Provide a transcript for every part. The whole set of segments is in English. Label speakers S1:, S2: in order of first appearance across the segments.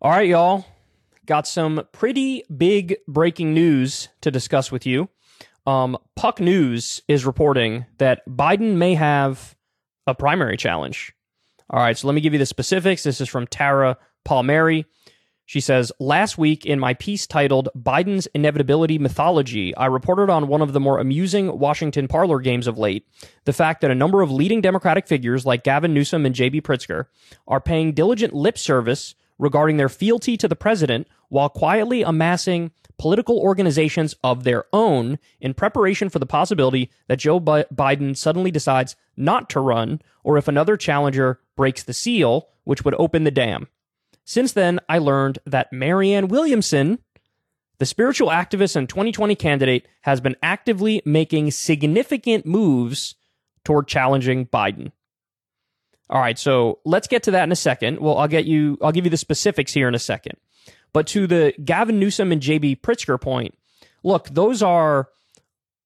S1: All right, y'all. Got some pretty big breaking news to discuss with you. Um, Puck News is reporting that Biden may have a primary challenge. All right, so let me give you the specifics. This is from Tara Palmieri. She says, Last week in my piece titled Biden's Inevitability Mythology, I reported on one of the more amusing Washington parlor games of late the fact that a number of leading Democratic figures like Gavin Newsom and J.B. Pritzker are paying diligent lip service regarding their fealty to the president while quietly amassing political organizations of their own in preparation for the possibility that Joe Biden suddenly decides not to run or if another challenger breaks the seal, which would open the dam. Since then, I learned that Marianne Williamson, the spiritual activist and 2020 candidate, has been actively making significant moves toward challenging Biden. All right, so let's get to that in a second. Well, I'll get you I'll give you the specifics here in a second. But to the Gavin Newsom and JB Pritzker point, look, those are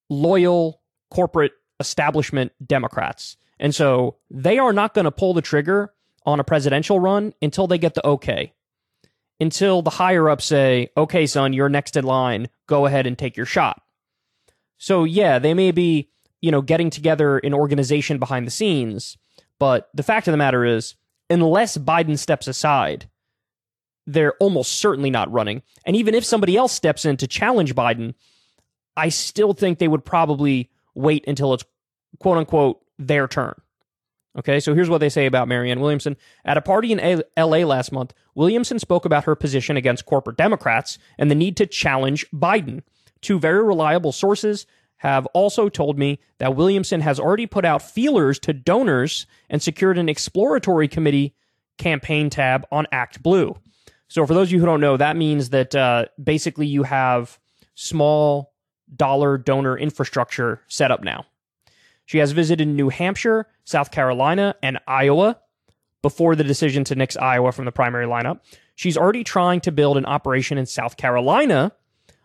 S1: loyal corporate establishment Democrats. And so they are not going to pull the trigger on a presidential run until they get the okay. Until the higher ups say, okay, son, you're next in line. Go ahead and take your shot. So, yeah, they may be, you know, getting together an organization behind the scenes. But the fact of the matter is, unless Biden steps aside, they're almost certainly not running. And even if somebody else steps in to challenge Biden, I still think they would probably wait until it's quote unquote their turn. Okay, so here's what they say about Marianne Williamson. At a party in a- LA last month, Williamson spoke about her position against corporate Democrats and the need to challenge Biden. Two very reliable sources have also told me that Williamson has already put out feelers to donors and secured an exploratory committee campaign tab on ActBlue. So, for those of you who don't know, that means that uh, basically you have small dollar donor infrastructure set up now. She has visited New Hampshire, South Carolina, and Iowa before the decision to nix Iowa from the primary lineup. She's already trying to build an operation in South Carolina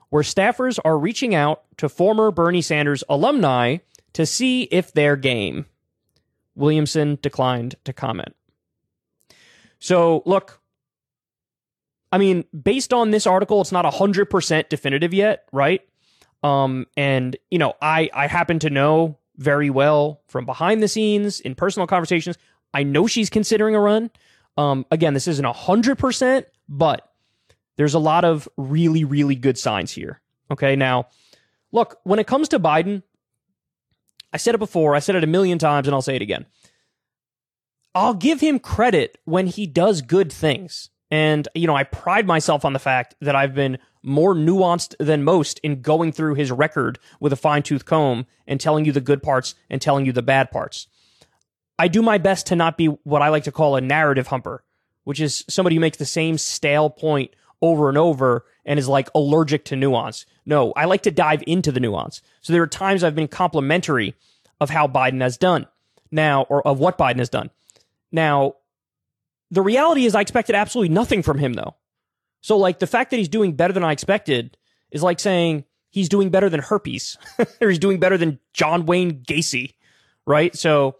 S1: where staffers are reaching out to former Bernie Sanders alumni to see if they're game. Williamson declined to comment. So, look, I mean, based on this article, it's not 100% definitive yet, right? Um, and, you know, I, I happen to know very well from behind the scenes in personal conversations. I know she's considering a run. Um, again, this isn't 100%, but there's a lot of really, really good signs here. Okay. Now, look, when it comes to Biden, I said it before, I said it a million times, and I'll say it again. I'll give him credit when he does good things. And, you know, I pride myself on the fact that I've been more nuanced than most in going through his record with a fine tooth comb and telling you the good parts and telling you the bad parts. I do my best to not be what I like to call a narrative humper, which is somebody who makes the same stale point over and over and is like allergic to nuance. No, I like to dive into the nuance. So there are times I've been complimentary of how Biden has done now, or of what Biden has done. Now, the reality is I expected absolutely nothing from him though. So like the fact that he's doing better than I expected is like saying he's doing better than herpes or he's doing better than John Wayne Gacy, right? So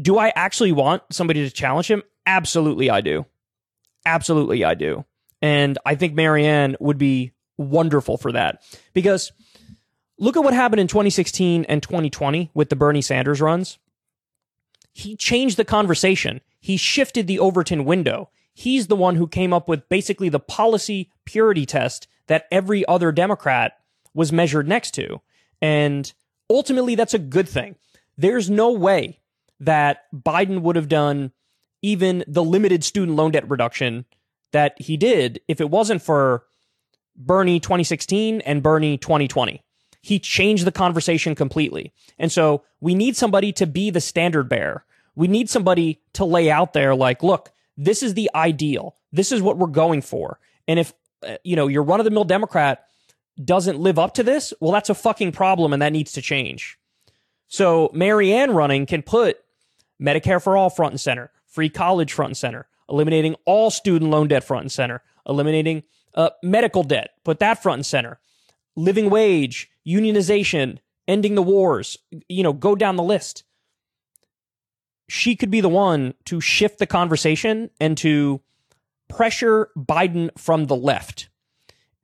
S1: do I actually want somebody to challenge him? Absolutely I do. Absolutely I do. And I think Marianne would be wonderful for that because look at what happened in 2016 and 2020 with the Bernie Sanders runs. He changed the conversation. He shifted the Overton window he's the one who came up with basically the policy purity test that every other Democrat was measured next to. And ultimately, that's a good thing. There's no way that Biden would have done even the limited student loan debt reduction that he did if it wasn't for Bernie 2016 and Bernie 2020. He changed the conversation completely. And so we need somebody to be the standard bearer. We need somebody to lay out there like, look, this is the ideal. This is what we're going for. And if, uh, you know, your run of the mill Democrat doesn't live up to this, well, that's a fucking problem and that needs to change. So Marianne running can put Medicare for all front and center, free college front and center, eliminating all student loan debt front and center, eliminating uh, medical debt, put that front and center, living wage, unionization, ending the wars, you know, go down the list she could be the one to shift the conversation and to pressure Biden from the left.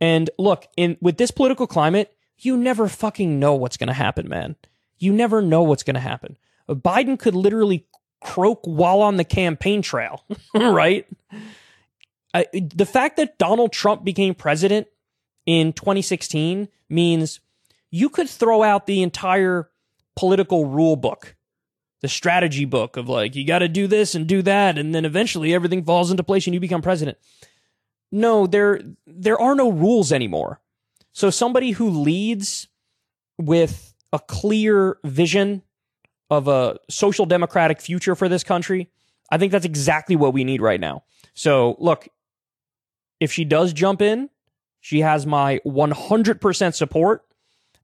S1: And look, in with this political climate, you never fucking know what's going to happen, man. You never know what's going to happen. Biden could literally croak while on the campaign trail, right? I, the fact that Donald Trump became president in 2016 means you could throw out the entire political rule book, the strategy book of like, you got to do this and do that. And then eventually everything falls into place and you become president. No, there, there are no rules anymore. So somebody who leads with a clear vision of a social democratic future for this country, I think that's exactly what we need right now. So, look, if she does jump in, she has my 100% support.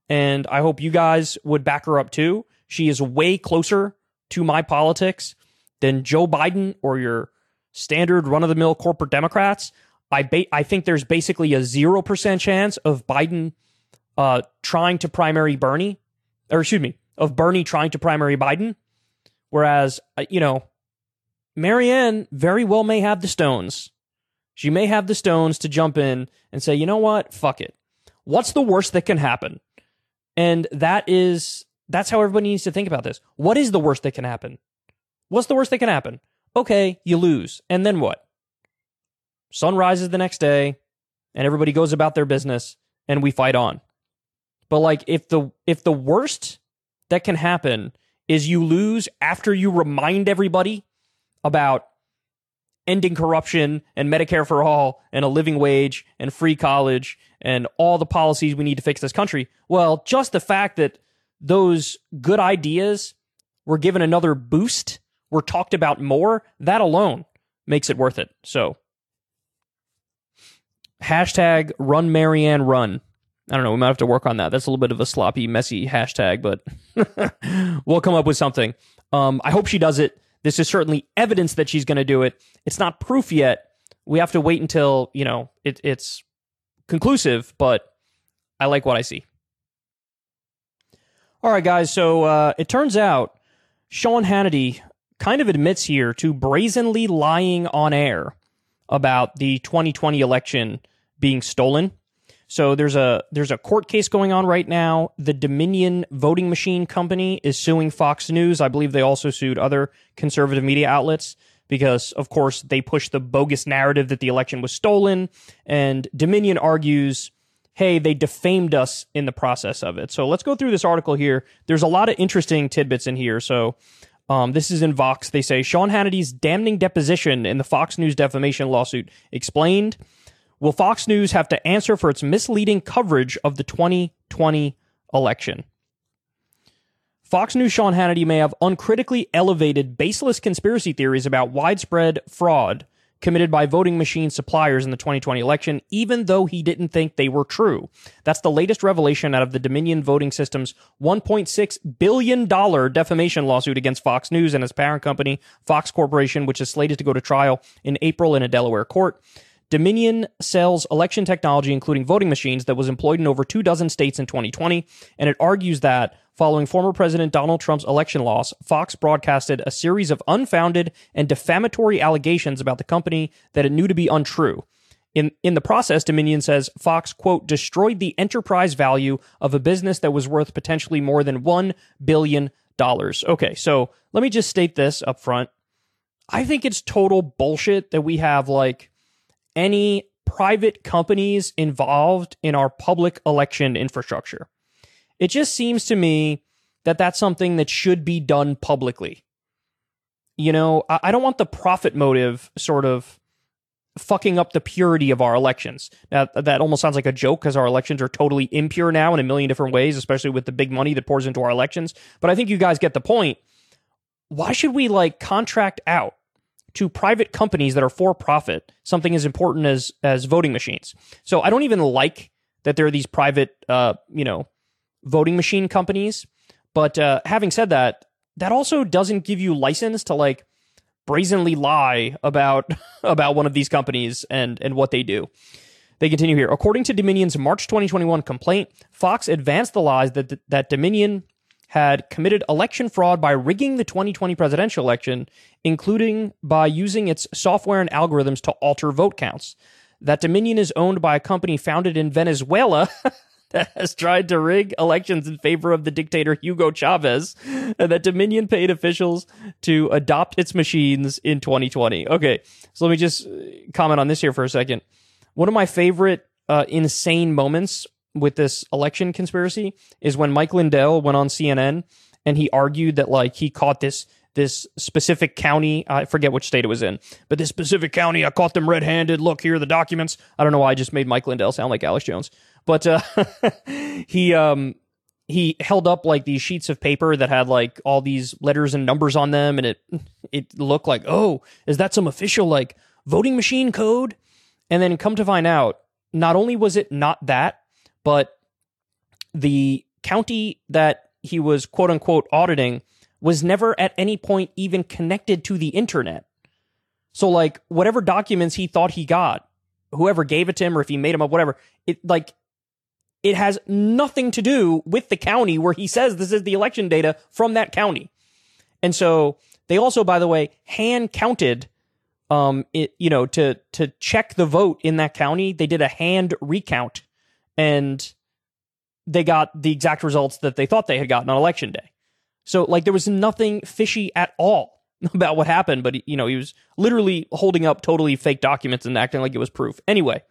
S1: And I hope you guys would back her up too. She is way closer to my politics than Joe Biden or your standard run of the mill corporate Democrats. I ba- I think there's basically a 0% chance of Biden uh, trying to primary Bernie, or excuse me, of Bernie trying to primary Biden. Whereas, uh, you know, Marianne very well may have the stones. She may have the stones to jump in and say, you know what? Fuck it. What's the worst that can happen? And that is, that's how everybody needs to think about this. What is the worst that can happen? What's the worst that can happen? Okay, you lose. And then what? Sun rises the next day and everybody goes about their business and we fight on. But like if the if the worst that can happen is you lose after you remind everybody about ending corruption and Medicare for all and a living wage and free college and all the policies we need to fix this country. Well, just the fact that those good ideas were given another boost, were talked about more, that alone makes it worth it. So, hashtag run Marianne run. I don't know. We might have to work on that. That's a little bit of a sloppy, messy hashtag, but we'll come up with something. Um, I hope she does it. This is certainly evidence that she's going to do it. It's not proof yet. We have to wait until you know it, it's conclusive. But I like what I see. All right, guys. So uh, it turns out Sean Hannity kind of admits here to brazenly lying on air about the 2020 election being stolen. So there's a there's a court case going on right now. The Dominion voting machine company is suing Fox News. I believe they also sued other conservative media outlets because of course they push the bogus narrative that the election was stolen and Dominion argues hey, they defamed us in the process of it. So let's go through this article here. There's a lot of interesting tidbits in here. So um, this is in Vox. They say Sean Hannity's damning deposition in the Fox News defamation lawsuit explained Will Fox News have to answer for its misleading coverage of the 2020 election? Fox News Sean Hannity may have uncritically elevated baseless conspiracy theories about widespread fraud committed by voting machine suppliers in the 2020 election, even though he didn't think they were true. That's the latest revelation out of the Dominion Voting Systems $1.6 billion defamation lawsuit against Fox News and its parent company, Fox Corporation, which is slated to go to trial in April in a Delaware court. Dominion sells election technology, including voting machines, that was employed in over two dozen states in 2020, and it argues that following former President Donald Trump's election loss, Fox broadcasted a series of unfounded and defamatory allegations about the company that it knew to be untrue. In, in the process, Dominion says Fox, quote, destroyed the enterprise value of a business that was worth potentially more than $1 billion. Okay, so let me just state this up front. I think it's total bullshit that we have like any private companies involved in our public election infrastructure. It just seems to me that that's something that should be done publicly. You know, I don't want the profit motive sort of fucking up the purity of our elections. Now, that almost sounds like a joke because our elections are totally impure now in a million different ways, especially with the big money that pours into our elections. But I think you guys get the point. Why should we like contract out to private companies that are for profit something as important as as voting machines. So I don't even like that there are these private, uh, you know, voting machine companies. But uh, having said that, that also doesn't give you license to like brazenly lie about about one of these companies and and what they do. They continue here. According to Dominion's March 2021 complaint, Fox advanced the lies that that Dominion had committed election fraud by rigging the 2020 presidential election, including by using its software and algorithms to alter vote counts. That Dominion is owned by a company founded in Venezuela that has tried to rig elections in favor of the dictator Hugo Chavez, and that Dominion paid officials to adopt its machines in 2020. Okay, so let me just comment on this here for a second. One of my favorite uh, insane moments with this election conspiracy is when Mike Lindell went on CNN and he argued that like he caught this this specific county. I forget which state it was in, but this specific county, I caught them red handed. Look, here are the documents. I don't know why I just made Mike Lindell sound like Alex Jones, but uh, he um he held up like these sheets of paper that had like all these letters and numbers on them, and it it looked like oh, is that some official like voting machine code? And then come to find out, not only was it not that, but the county that he was quote unquote auditing was never at any point even connected to the internet. So like whatever documents he thought he got, whoever gave it to him or if he made them up, whatever, it like it has nothing to do with the county where he says this is the election data from that county. And so they also, by the way, hand counted um it you know to to check the vote in that county, they did a hand recount and they got the exact results that they thought they had gotten on election day. So like there was nothing fishy at all about what happened, but you know, he was literally holding up totally fake documents and acting like it was proof. Anyway,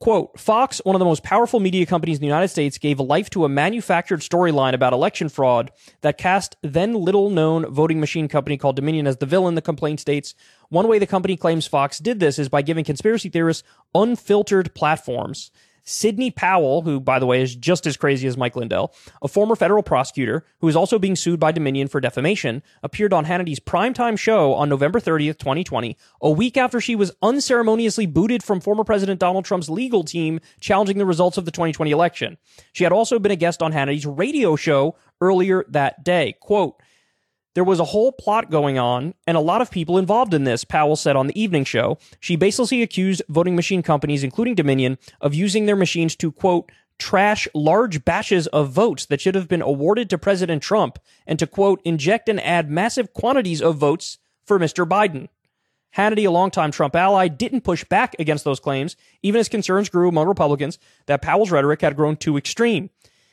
S1: quote, Fox, one of the most powerful media companies in the United States, gave life to a manufactured storyline about election fraud that cast then little known voting machine company called Dominion as the villain, the complaint states. One way the company claims Fox did this is by giving conspiracy theorists unfiltered platforms. Sidney Powell, who, by the way, is just as crazy as Mike Lindell, a former federal prosecutor who is also being sued by Dominion for defamation, appeared on Hannity's primetime show on November 30th, 2020, a week after she was unceremoniously booted from former President Donald Trump's legal team challenging the results of the 2020 election. She had also been a guest on Hannity's radio show earlier that day. Quote, there was a whole plot going on and a lot of people involved in this, Powell said on the evening show. She basically accused voting machine companies, including Dominion, of using their machines to, quote, trash large batches of votes that should have been awarded to President Trump and to, quote, inject and add massive quantities of votes for Mr. Biden. Hannity, a longtime Trump ally, didn't push back against those claims, even as concerns grew among Republicans that Powell's rhetoric had grown too extreme.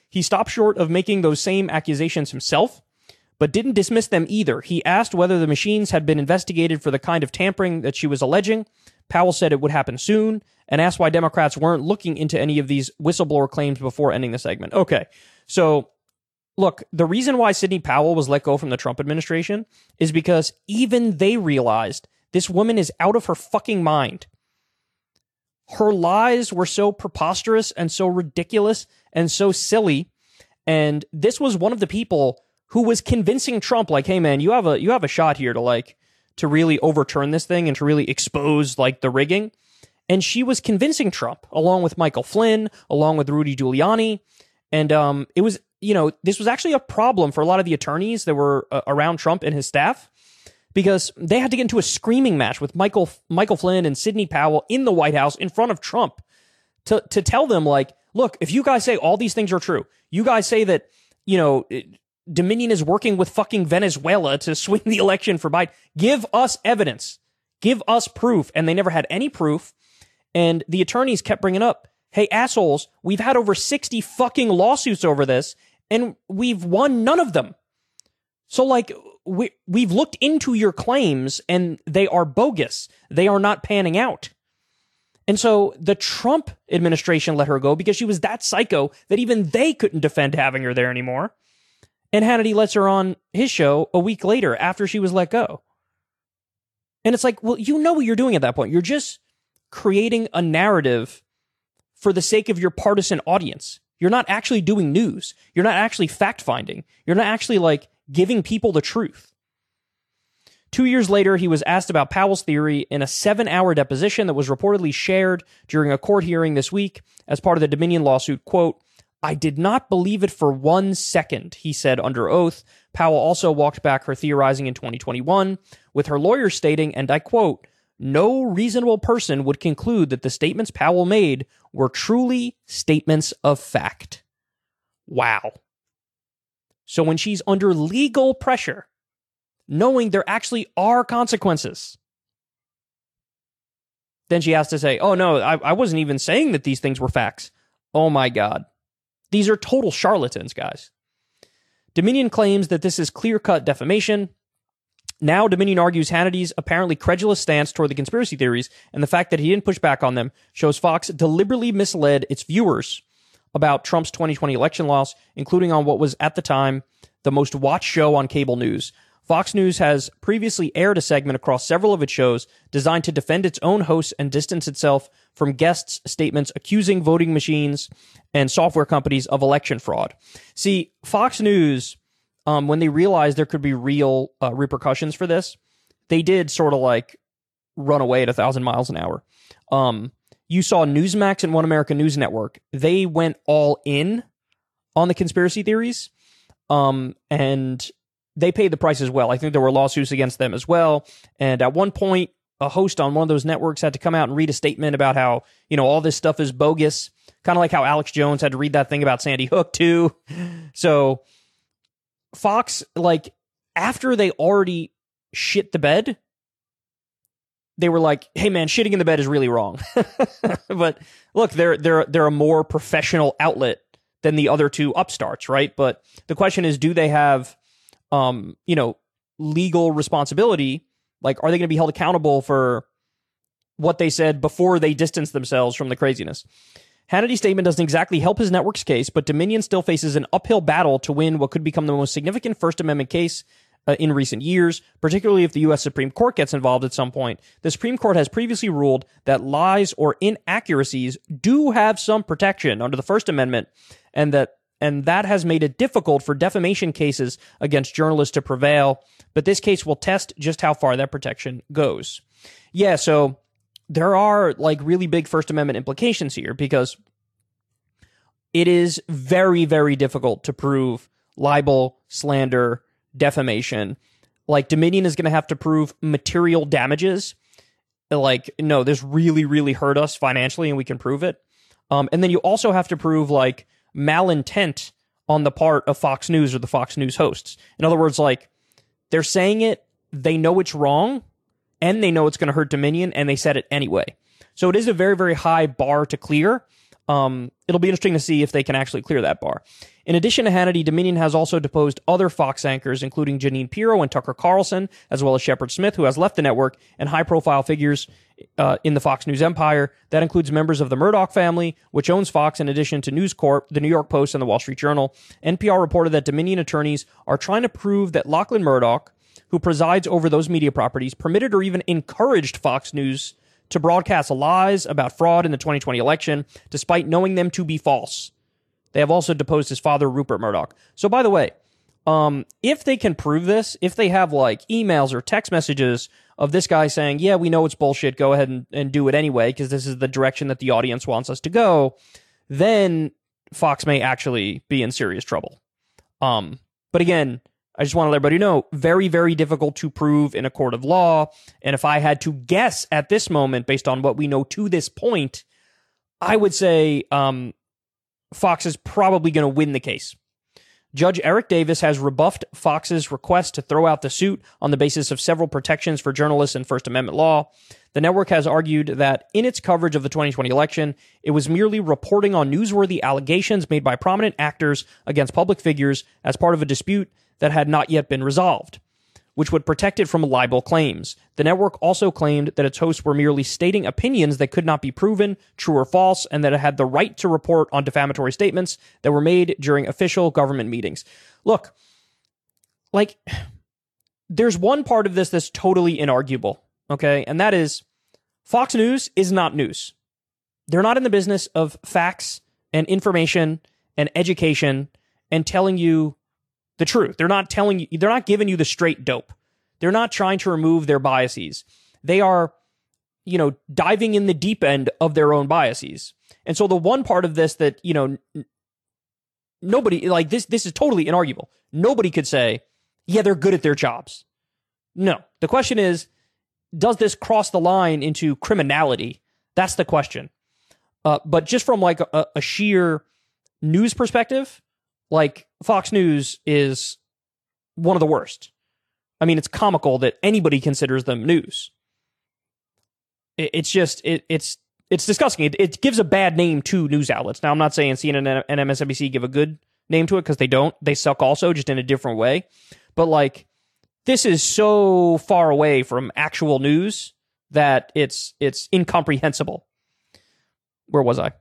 S1: He stopped short of making those same accusations himself but didn't dismiss them either. He asked whether the machines had been investigated for the kind of tampering that she was alleging. Powell said it would happen soon and asked why Democrats weren't looking into any of these whistleblower claims before ending the segment. Okay. So, look, the reason why Sidney Powell was let go from the Trump administration is because even they realized this woman is out of her fucking mind. Her lies were so preposterous and so ridiculous and so silly. And this was one of the people who was convincing Trump like, "Hey man, you have a you have a shot here to like to really overturn this thing and to really expose like the rigging." And she was convincing Trump along with Michael Flynn, along with Rudy Giuliani, and um it was, you know, this was actually a problem for a lot of the attorneys that were uh, around Trump and his staff because they had to get into a screaming match with Michael Michael Flynn and Sidney Powell in the White House in front of Trump to to tell them like, look, if you guys say all these things are true, you guys say that you know Dominion is working with fucking Venezuela to swing the election for Biden. Give us evidence. Give us proof. And they never had any proof. And the attorneys kept bringing up, hey, assholes, we've had over 60 fucking lawsuits over this, and we've won none of them. So, like, we, we've looked into your claims, and they are bogus. They are not panning out. And so the Trump administration let her go because she was that psycho that even they couldn't defend having her there anymore. And Hannity lets her on his show a week later after she was let go. And it's like, well, you know what you're doing at that point. You're just creating a narrative for the sake of your partisan audience. You're not actually doing news. You're not actually fact finding. You're not actually like giving people the truth. Two years later, he was asked about Powell's theory in a seven hour deposition that was reportedly shared during a court hearing this week as part of the Dominion lawsuit. Quote, I did not believe it for one second, he said under oath. Powell also walked back her theorizing in 2021, with her lawyer stating, and I quote, no reasonable person would conclude that the statements Powell made were truly statements of fact. Wow. So when she's under legal pressure, knowing there actually are consequences, then she has to say, oh no, I, I wasn't even saying that these things were facts. Oh my God. These are total charlatans, guys. Dominion claims that this is clear cut defamation. Now, Dominion argues Hannity's apparently credulous stance toward the conspiracy theories and the fact that he didn't push back on them shows Fox deliberately misled its viewers about Trump's 2020 election loss, including on what was at the time the most watched show on cable news. Fox News has previously aired a segment across several of its shows designed to defend its own hosts and distance itself from guests' statements accusing voting machines and software companies of election fraud. See, Fox News, um, when they realized there could be real uh, repercussions for this, they did sort of like run away at a thousand miles an hour. Um, you saw Newsmax and One America News Network; they went all in on the conspiracy theories, um, and they paid the price as well. I think there were lawsuits against them as well. And at one point, a host on one of those networks had to come out and read a statement about how, you know, all this stuff is bogus. Kind of like how Alex Jones had to read that thing about Sandy Hook, too. So, Fox, like, after they already shit the bed, they were like, "Hey man, shitting in the bed is really wrong." but look, they're they're they're a more professional outlet than the other two upstarts, right? But the question is, do they have um, you know, legal responsibility. Like, are they going to be held accountable for what they said before they distanced themselves from the craziness? Hannity's statement doesn't exactly help his network's case, but Dominion still faces an uphill battle to win what could become the most significant First Amendment case uh, in recent years, particularly if the U.S. Supreme Court gets involved at some point. The Supreme Court has previously ruled that lies or inaccuracies do have some protection under the First Amendment, and that and that has made it difficult for defamation cases against journalists to prevail. But this case will test just how far that protection goes. Yeah, so there are like really big First Amendment implications here because it is very, very difficult to prove libel, slander, defamation. Like Dominion is going to have to prove material damages. Like, no, this really, really hurt us financially and we can prove it. Um, and then you also have to prove like malintent on the part of Fox News or the Fox News hosts. In other words, like they're saying it, they know it's wrong, and they know it's going to hurt Dominion, and they said it anyway. So it is a very, very high bar to clear. Um, it'll be interesting to see if they can actually clear that bar. In addition to Hannity, Dominion has also deposed other Fox anchors, including Jeanine Pirro and Tucker Carlson, as well as Shepard Smith, who has left the network, and high profile figures uh, in the Fox News empire. That includes members of the Murdoch family, which owns Fox, in addition to News Corp, the New York Post, and the Wall Street Journal. NPR reported that Dominion attorneys are trying to prove that Lachlan Murdoch, who presides over those media properties, permitted or even encouraged Fox News to broadcast lies about fraud in the 2020 election, despite knowing them to be false. They have also deposed his father, Rupert Murdoch. So, by the way, um, if they can prove this, if they have like emails or text messages of this guy saying, yeah, we know it's bullshit, go ahead and, and do it anyway, because this is the direction that the audience wants us to go, then Fox may actually be in serious trouble. Um, but again, I just want to let everybody know, very, very difficult to prove in a court of law. And if I had to guess at this moment, based on what we know to this point, I would say um, Fox is probably going to win the case. Judge Eric Davis has rebuffed Fox's request to throw out the suit on the basis of several protections for journalists and First Amendment law. The network has argued that in its coverage of the 2020 election, it was merely reporting on newsworthy allegations made by prominent actors against public figures as part of a dispute that had not yet been resolved which would protect it from libel claims. The network also claimed that its hosts were merely stating opinions that could not be proven true or false, and that it had the right to report on defamatory statements that were made during official government meetings. Look, like, there's one part of this that's totally inarguable, okay? And that is Fox News is not news. They're not in the business of facts and information and education and telling you the truth. They're not telling you, they're not giving you the straight dope. They're not trying to remove their biases. They are, you know, diving in the deep end of their own biases. And so the one part of this that, you know, nobody like this this is totally inarguable. Nobody could say, yeah, they're good at their jobs. No. The question is, does this cross the line into criminality? That's the question. Uh, but just from like a, a sheer news perspective, like Fox News is one of the worst. I mean, it's comical that anybody considers them news. It, it's just it, it's it's disgusting. It, it gives a bad name to news outlets. Now, I'm not saying CNN and MSNBC give a good name to it because they don't. They suck also, just in a different way. But like, this is so far away from actual news that it's it's incomprehensible. Where was I?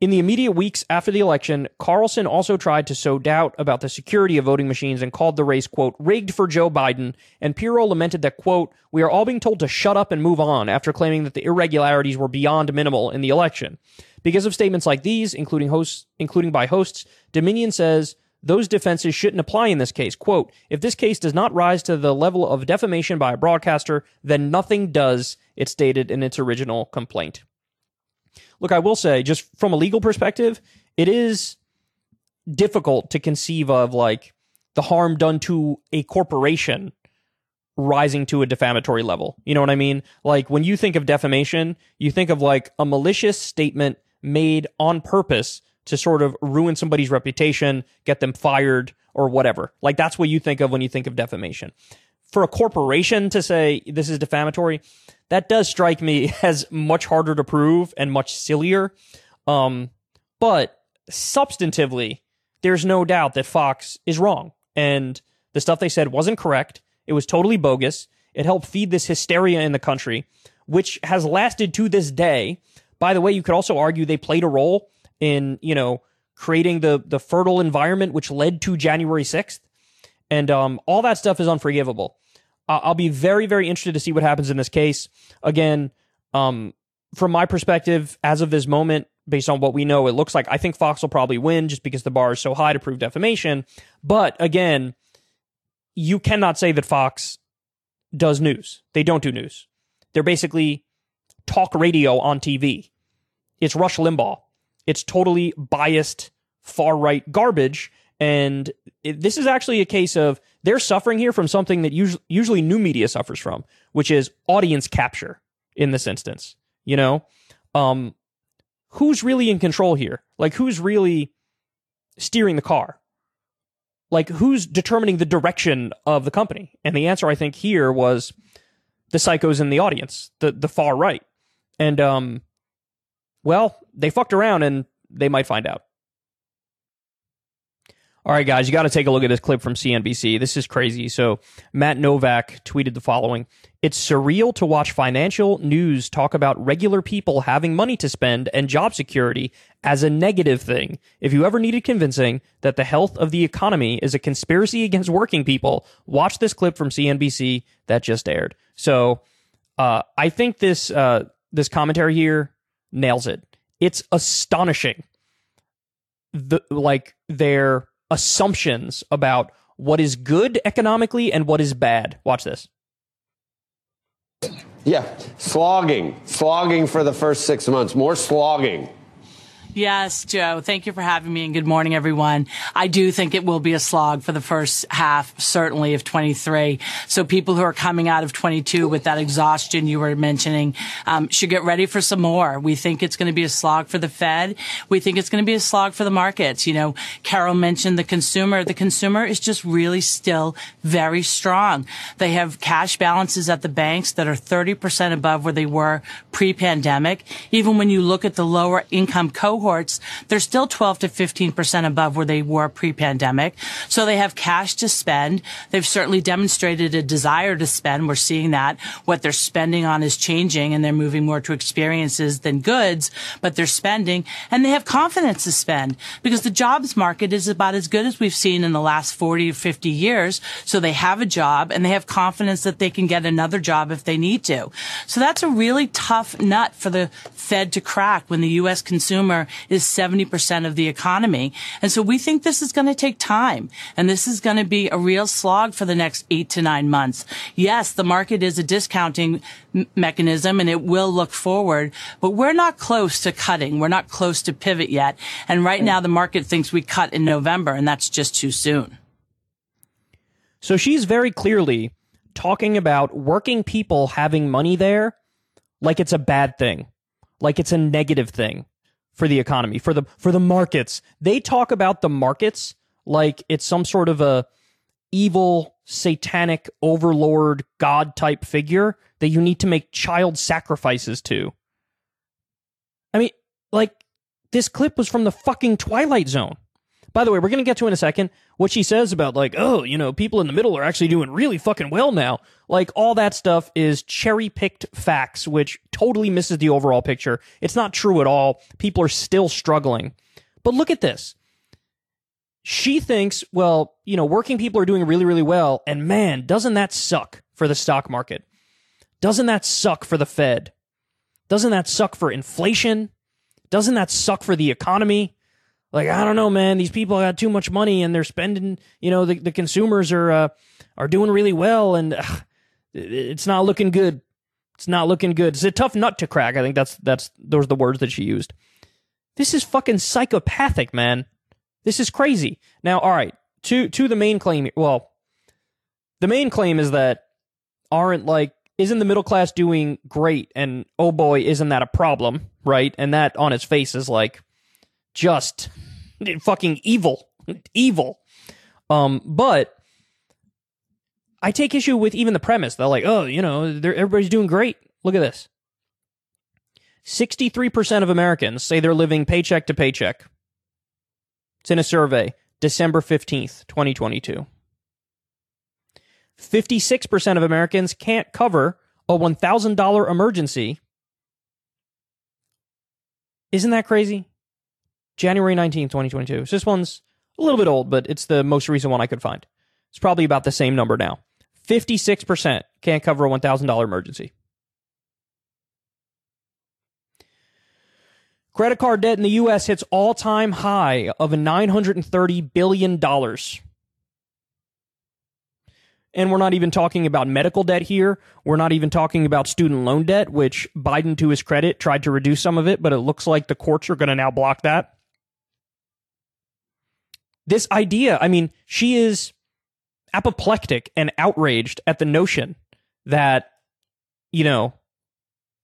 S1: In the immediate weeks after the election, Carlson also tried to sow doubt about the security of voting machines and called the race, quote, rigged for Joe Biden. And Pirro lamented that, quote, we are all being told to shut up and move on after claiming that the irregularities were beyond minimal in the election. Because of statements like these, including hosts, including by hosts, Dominion says those defenses shouldn't apply in this case. Quote, if this case does not rise to the level of defamation by a broadcaster, then nothing does, it stated in its original complaint. Look, I will say, just from a legal perspective, it is difficult to conceive of like the harm done to a corporation rising to a defamatory level. You know what I mean? Like when you think of defamation, you think of like a malicious statement made on purpose to sort of ruin somebody's reputation, get them fired, or whatever. Like that's what you think of when you think of defamation. For a corporation to say this is defamatory, that does strike me as much harder to prove and much sillier. Um, but substantively, there's no doubt that Fox is wrong. And the stuff they said wasn't correct. It was totally bogus. It helped feed this hysteria in the country, which has lasted to this day. By the way, you could also argue they played a role in, you know, creating the the fertile environment which led to January 6th. And um, all that stuff is unforgivable. I'll be very, very interested to see what happens in this case. Again, um, from my perspective, as of this moment, based on what we know, it looks like I think Fox will probably win just because the bar is so high to prove defamation. But again, you cannot say that Fox does news. They don't do news. They're basically talk radio on TV. It's Rush Limbaugh. It's totally biased far right garbage. And it, this is actually a case of they're suffering here from something that usually, usually new media suffers from, which is audience capture in this instance. You know, um, who's really in control here? Like, who's really steering the car? Like, who's determining the direction of the company? And the answer, I think, here was the psychos in the audience, the the far right. And um, well, they fucked around, and they might find out. All right, guys, you got to take a look at this clip from CNBC. This is crazy. So, Matt Novak tweeted the following It's surreal to watch financial news talk about regular people having money to spend and job security as a negative thing. If you ever needed convincing that the health of the economy is a conspiracy against working people, watch this clip from CNBC that just aired. So, uh, I think this uh, this commentary here nails it. It's astonishing. The like their assumptions about what is good economically and what is bad. Watch this.
S2: Yeah, slogging, slogging for the first six months, more slogging.
S3: Yes, Joe. Thank you for having me and good morning, everyone. I do think it will be a slog for the first half, certainly of 23. So people who are coming out of 22 with that exhaustion you were mentioning um, should get ready for some more. We think it's going to be a slog for the Fed. We think it's going to be a slog for the markets. You know, Carol mentioned the consumer. The consumer is just really still very strong. They have cash balances at the banks that are 30% above where they were pre-pandemic. Even when you look at the lower income cohorts, they're still 12 to 15% above where they were pre-pandemic. So they have cash to spend. They've certainly demonstrated a desire to spend. We're seeing that. What they're spending on is changing and they're moving more to experiences than goods, but they're spending and they have confidence to spend because the jobs market is about as good as we've seen in the last 40 or 50 years. So they have a job and they have confidence that they can get another job if they need to. So that's a really tough nut for the Fed to crack when the U.S. consumer is 70% of the economy. And so we think this is going to take time and this is going to be a real slog for the next eight to nine months. Yes, the market is a discounting mechanism and it will look forward, but we're not close to cutting. We're not close to pivot yet. And right now the market thinks we cut in November and that's just too soon.
S1: So she's very clearly talking about working people having money there like it's a bad thing, like it's a negative thing for the economy, for the for the markets. They talk about the markets like it's some sort of a evil satanic overlord god type figure that you need to make child sacrifices to. I mean, like this clip was from the fucking Twilight Zone. By the way, we're going to get to in a second what she says about like, oh, you know, people in the middle are actually doing really fucking well now. Like all that stuff is cherry picked facts, which totally misses the overall picture. It's not true at all. People are still struggling. But look at this. She thinks, well, you know, working people are doing really, really well. And man, doesn't that suck for the stock market? Doesn't that suck for the Fed? Doesn't that suck for inflation? Doesn't that suck for the economy? Like, I don't know, man. These people got too much money and they're spending, you know, the, the consumers are, uh, are doing really well and it's not looking good. It's not looking good. It's a tough nut to crack. I think that's, that's, those are the words that she used. This is fucking psychopathic, man. This is crazy. Now, all right, to, to the main claim. Well, the main claim is that aren't like isn't the middle class doing great and oh boy isn't that a problem right and that on its face is like just fucking evil evil. Um but i take issue with even the premise they're like oh you know everybody's doing great. Look at this. 63% of americans say they're living paycheck to paycheck. It's in a survey december 15th 2022 56% of Americans can't cover a $1,000 emergency. Isn't that crazy? January 19th, 2022. So this one's a little bit old, but it's the most recent one I could find. It's probably about the same number now. 56% can't cover a $1,000 emergency. Credit card debt in the U.S. hits all time high of $930 billion. And we're not even talking about medical debt here. We're not even talking about student loan debt, which Biden, to his credit, tried to reduce some of it, but it looks like the courts are going to now block that. This idea, I mean, she is apoplectic and outraged at the notion that, you know,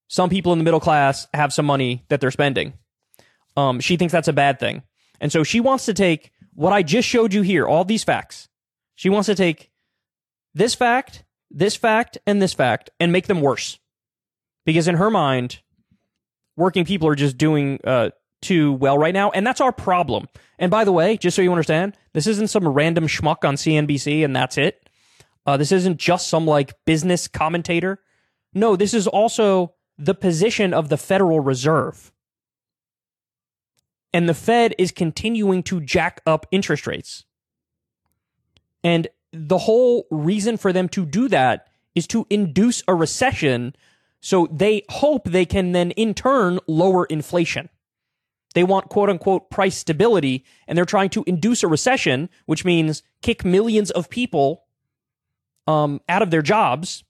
S1: some people in the middle class have some money that they're spending. Um, she thinks that's a bad thing. And so she wants to take what I just showed you here, all these facts. She wants to take this fact, this fact, and this fact, and make them worse. Because in her mind, working people are just doing uh, too well right now, and that's our problem. And by the way, just so you understand, this isn't some random schmuck on CNBC and that's it. Uh, this isn't just some like business commentator. No, this is also the position of the Federal Reserve. And the Fed is continuing to jack up interest rates. And the whole reason for them to do that is to induce a recession so they hope they can then in turn lower inflation. They want quote unquote price stability and they're trying to induce a recession, which means kick millions of people um, out of their jobs.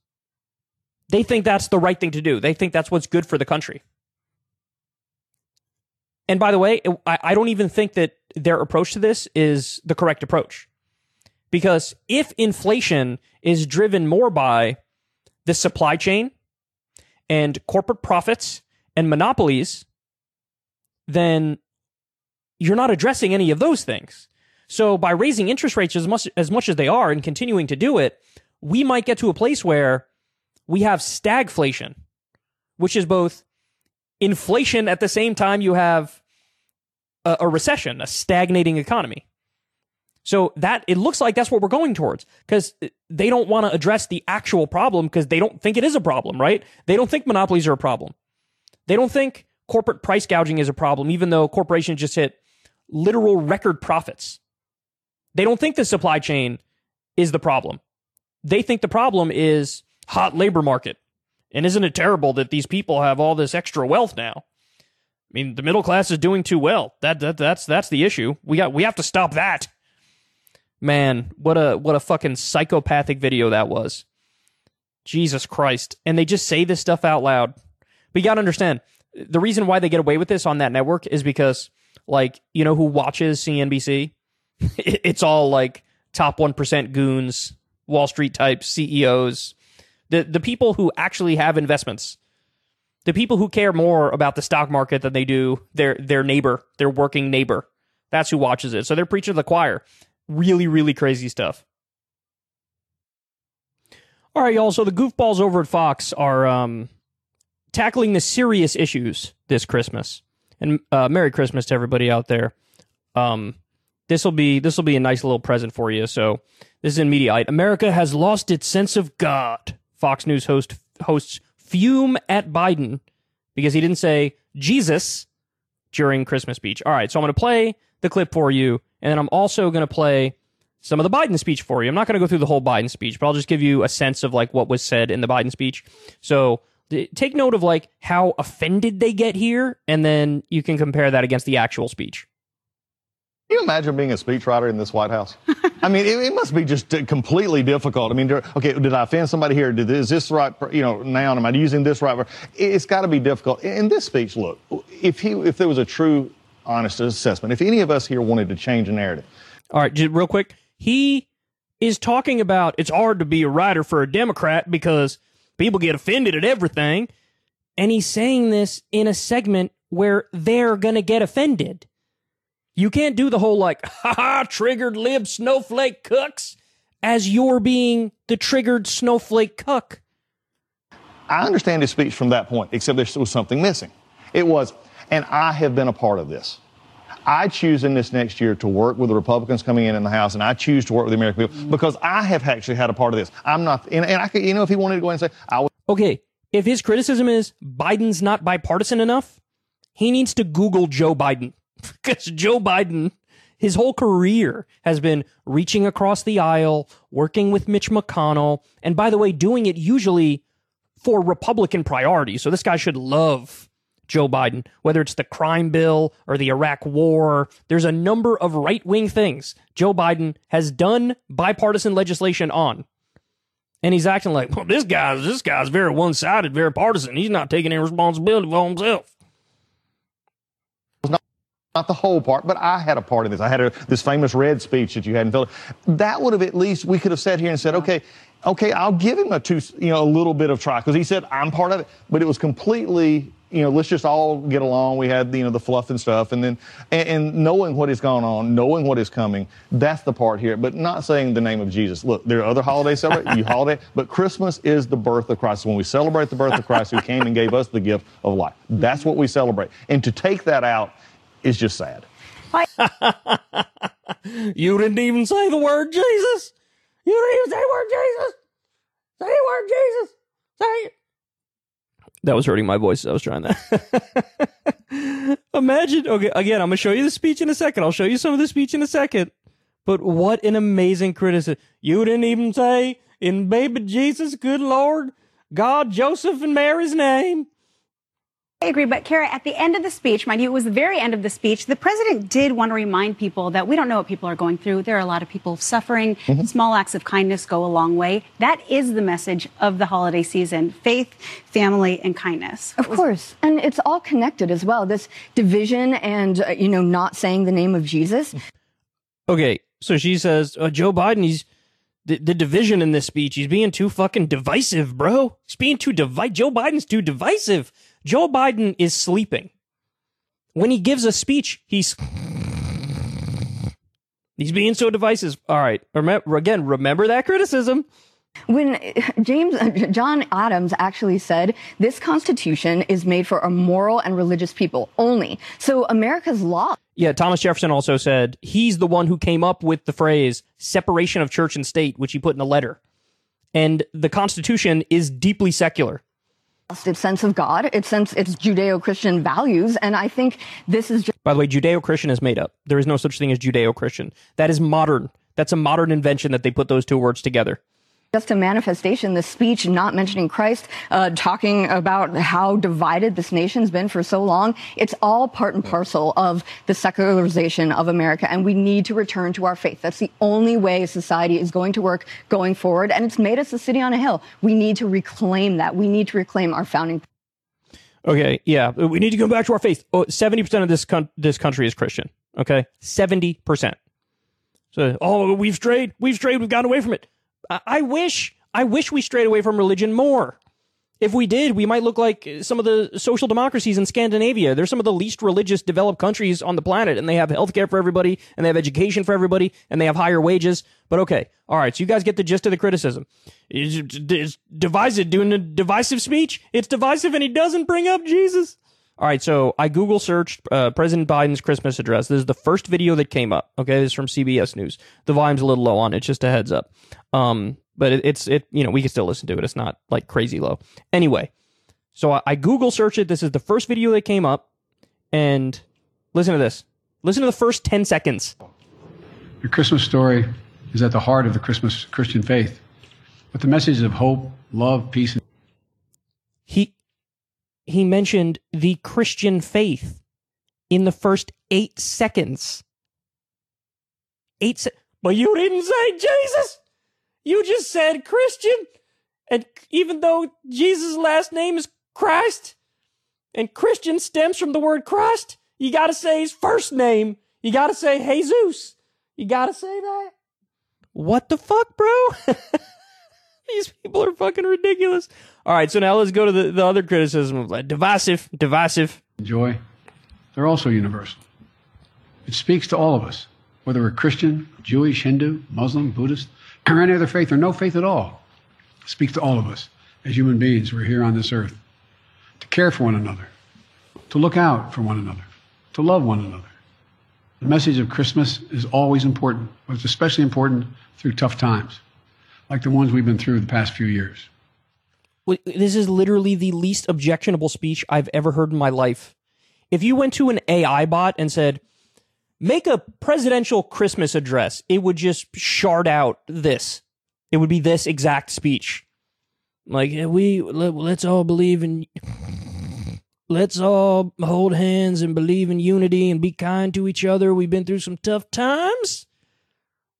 S1: They think that's the right thing to do. They think that's what's good for the country. And by the way, I don't even think that their approach to this is the correct approach. Because if inflation is driven more by the supply chain and corporate profits and monopolies, then you're not addressing any of those things. So by raising interest rates as much as much as they are and continuing to do it, we might get to a place where we have stagflation, which is both inflation at the same time you have a, a recession, a stagnating economy. So that it looks like that's what we're going towards because they don't want to address the actual problem because they don't think it is a problem, right? They don't think monopolies are a problem. They don't think corporate price gouging is a problem, even though corporations just hit literal record profits. They don't think the supply chain is the problem. They think the problem is hot labor market. And isn't it terrible that these people have all this extra wealth now? I mean, the middle class is doing too well. That, that that's that's the issue. We got we have to stop that. Man, what a what a fucking psychopathic video that was. Jesus Christ. And they just say this stuff out loud. But you got to understand, the reason why they get away with this on that network is because like, you know who watches CNBC? it's all like top 1% goons, Wall Street types, CEOs, the the people who actually have investments. the people who care more about the stock market than they do their their neighbor, their working neighbor. That's who watches it. So they're preaching to the choir. Really, really crazy stuff. All right, y'all. So the goofballs over at Fox are um, tackling the serious issues this Christmas. And uh, Merry Christmas to everybody out there. Um, this will be this will be a nice little present for you. So this is in Mediaite. America has lost its sense of God. Fox News host hosts fume at Biden because he didn't say Jesus during Christmas speech. All right, so I'm going to play the clip for you, and then I'm also going to play some of the Biden speech for you. I'm not going to go through the whole Biden speech, but I'll just give you a sense of like what was said in the Biden speech. So take note of like how offended they get here, and then you can compare that against the actual speech.
S4: Can you imagine being a speechwriter in this White House? I mean, it, it, must be just completely difficult. I mean, okay, did I offend somebody here? Did, is this right? You know, noun? Am I using this right? It's got to be difficult. In this speech, look, if he, if there was a true, honest assessment, if any of us here wanted to change a narrative.
S1: All right, just real quick, he is talking about it's hard to be a writer for a Democrat because people get offended at everything, and he's saying this in a segment where they're gonna get offended. You can't do the whole like, ha ha, triggered lib snowflake cooks as you're being the triggered snowflake cuck.
S4: I understand his speech from that point, except there was something missing. It was, and I have been a part of this. I choose in this next year to work with the Republicans coming in in the House, and I choose to work with the American people mm-hmm. because I have actually had a part of this. I'm not, and, and I could, you know, if he wanted to go and say, I was.
S1: Okay, if his criticism is Biden's not bipartisan enough, he needs to Google Joe Biden because Joe Biden, his whole career has been reaching across the aisle, working with Mitch McConnell, and by the way, doing it usually for Republican priorities. So this guy should love Joe Biden, whether it's the crime bill or the Iraq war. There's a number of right wing things Joe Biden has done bipartisan legislation on. And he's acting like, well, this guy's this guy's very one sided, very partisan. He's not taking any responsibility for himself
S4: not the whole part, but I had a part in this. I had a, this famous red speech that you had in Philadelphia. That would have at least we could have sat here and said, okay, okay, I'll give him a two, you know, a little bit of try because he said I'm part of it, but it was completely, you know, let's just all get along. We had you know the fluff and stuff, and then and, and knowing what is going on, knowing what is coming, that's the part here. But not saying the name of Jesus. Look, there are other holidays celebrate, you holiday, but Christmas is the birth of Christ. When we celebrate the birth of Christ, who came and gave us the gift of life, that's what we celebrate. And to take that out is just sad.
S1: you didn't even say the word Jesus. You didn't even say the word Jesus. Say the word Jesus. Say it. That was hurting my voice. I was trying that. Imagine. Okay, again, I'm gonna show you the speech in a second. I'll show you some of the speech in a second. But what an amazing criticism! You didn't even say in baby Jesus, good Lord, God, Joseph, and Mary's name.
S5: I agree, but Kara, at the end of the speech, mind you, it was the very end of the speech, the president did want to remind people that we don't know what people are going through. There are a lot of people suffering. Mm-hmm. Small acts of kindness go a long way. That is the message of the holiday season faith, family, and kindness.
S6: Of course. And it's all connected as well. This division and, uh, you know, not saying the name of Jesus.
S1: Okay, so she says, uh, Joe Biden, he's the, the division in this speech. He's being too fucking divisive, bro. He's being too divisive. Joe Biden's too divisive. Joe Biden is sleeping. When he gives a speech, he's he's being so divisive. All right, remember again. Remember that criticism.
S6: When James John Adams actually said this Constitution is made for a moral and religious people only, so America's law.
S1: Yeah, Thomas Jefferson also said he's the one who came up with the phrase separation of church and state, which he put in a letter. And the Constitution is deeply secular
S6: its sense of God, its sense, its Judeo-Christian values, and I think this is. Just-
S1: By the way, Judeo-Christian is made up. There is no such thing as Judeo-Christian. That is modern. That's a modern invention that they put those two words together
S6: just a manifestation, the speech not mentioning Christ, uh, talking about how divided this nation's been for so long. It's all part and parcel of the secularization of America, and we need to return to our faith. That's the only way society is going to work going forward, and it's made us a city on a hill. We need to reclaim that. We need to reclaim our founding.
S1: Okay, yeah, we need to go back to our faith. Oh, seventy percent of this con- this country is Christian. Okay, seventy percent. So, oh, we've strayed, we've strayed, we've gotten away from it. I wish I wish we strayed away from religion more. If we did, we might look like some of the social democracies in Scandinavia. They're some of the least religious developed countries on the planet, and they have healthcare for everybody, and they have education for everybody, and they have higher wages. But okay, all right, so you guys get the gist of the criticism. Is divisive, doing a divisive speech. It's divisive, and he doesn't bring up Jesus. All right, so I Google searched uh, President Biden's Christmas address. This is the first video that came up. Okay, this is from CBS News. The volume's a little low on it, just a heads up. Um, but it, it's it you know we can still listen to it. It's not like crazy low. Anyway, so I, I Google searched it. This is the first video that came up, and listen to this. Listen to the first ten seconds.
S7: Your Christmas story is at the heart of the Christmas Christian faith, with the messages of hope, love, peace, and
S1: He he mentioned the Christian faith in the first eight seconds. Eight se- but you didn't say Jesus. You just said Christian. And even though Jesus' last name is Christ, and Christian stems from the word Christ, you gotta say his first name. You gotta say Jesus. You gotta say that. What the fuck, bro? These people are fucking ridiculous. All right, so now let's go to the, the other criticism of like, divisive, divisive.
S7: joy. They're also universal. It speaks to all of us, whether we're Christian, Jewish, Hindu, Muslim, Buddhist, or any other faith or no faith at all. It speaks to all of us as human beings. We're here on this earth to care for one another, to look out for one another, to love one another. The message of Christmas is always important, but it's especially important through tough times, like the ones we've been through the past few years.
S1: This is literally the least objectionable speech I've ever heard in my life. If you went to an AI bot and said, make a presidential Christmas address, it would just shard out this. It would be this exact speech. Like, we, let, let's all believe in, let's all hold hands and believe in unity and be kind to each other. We've been through some tough times.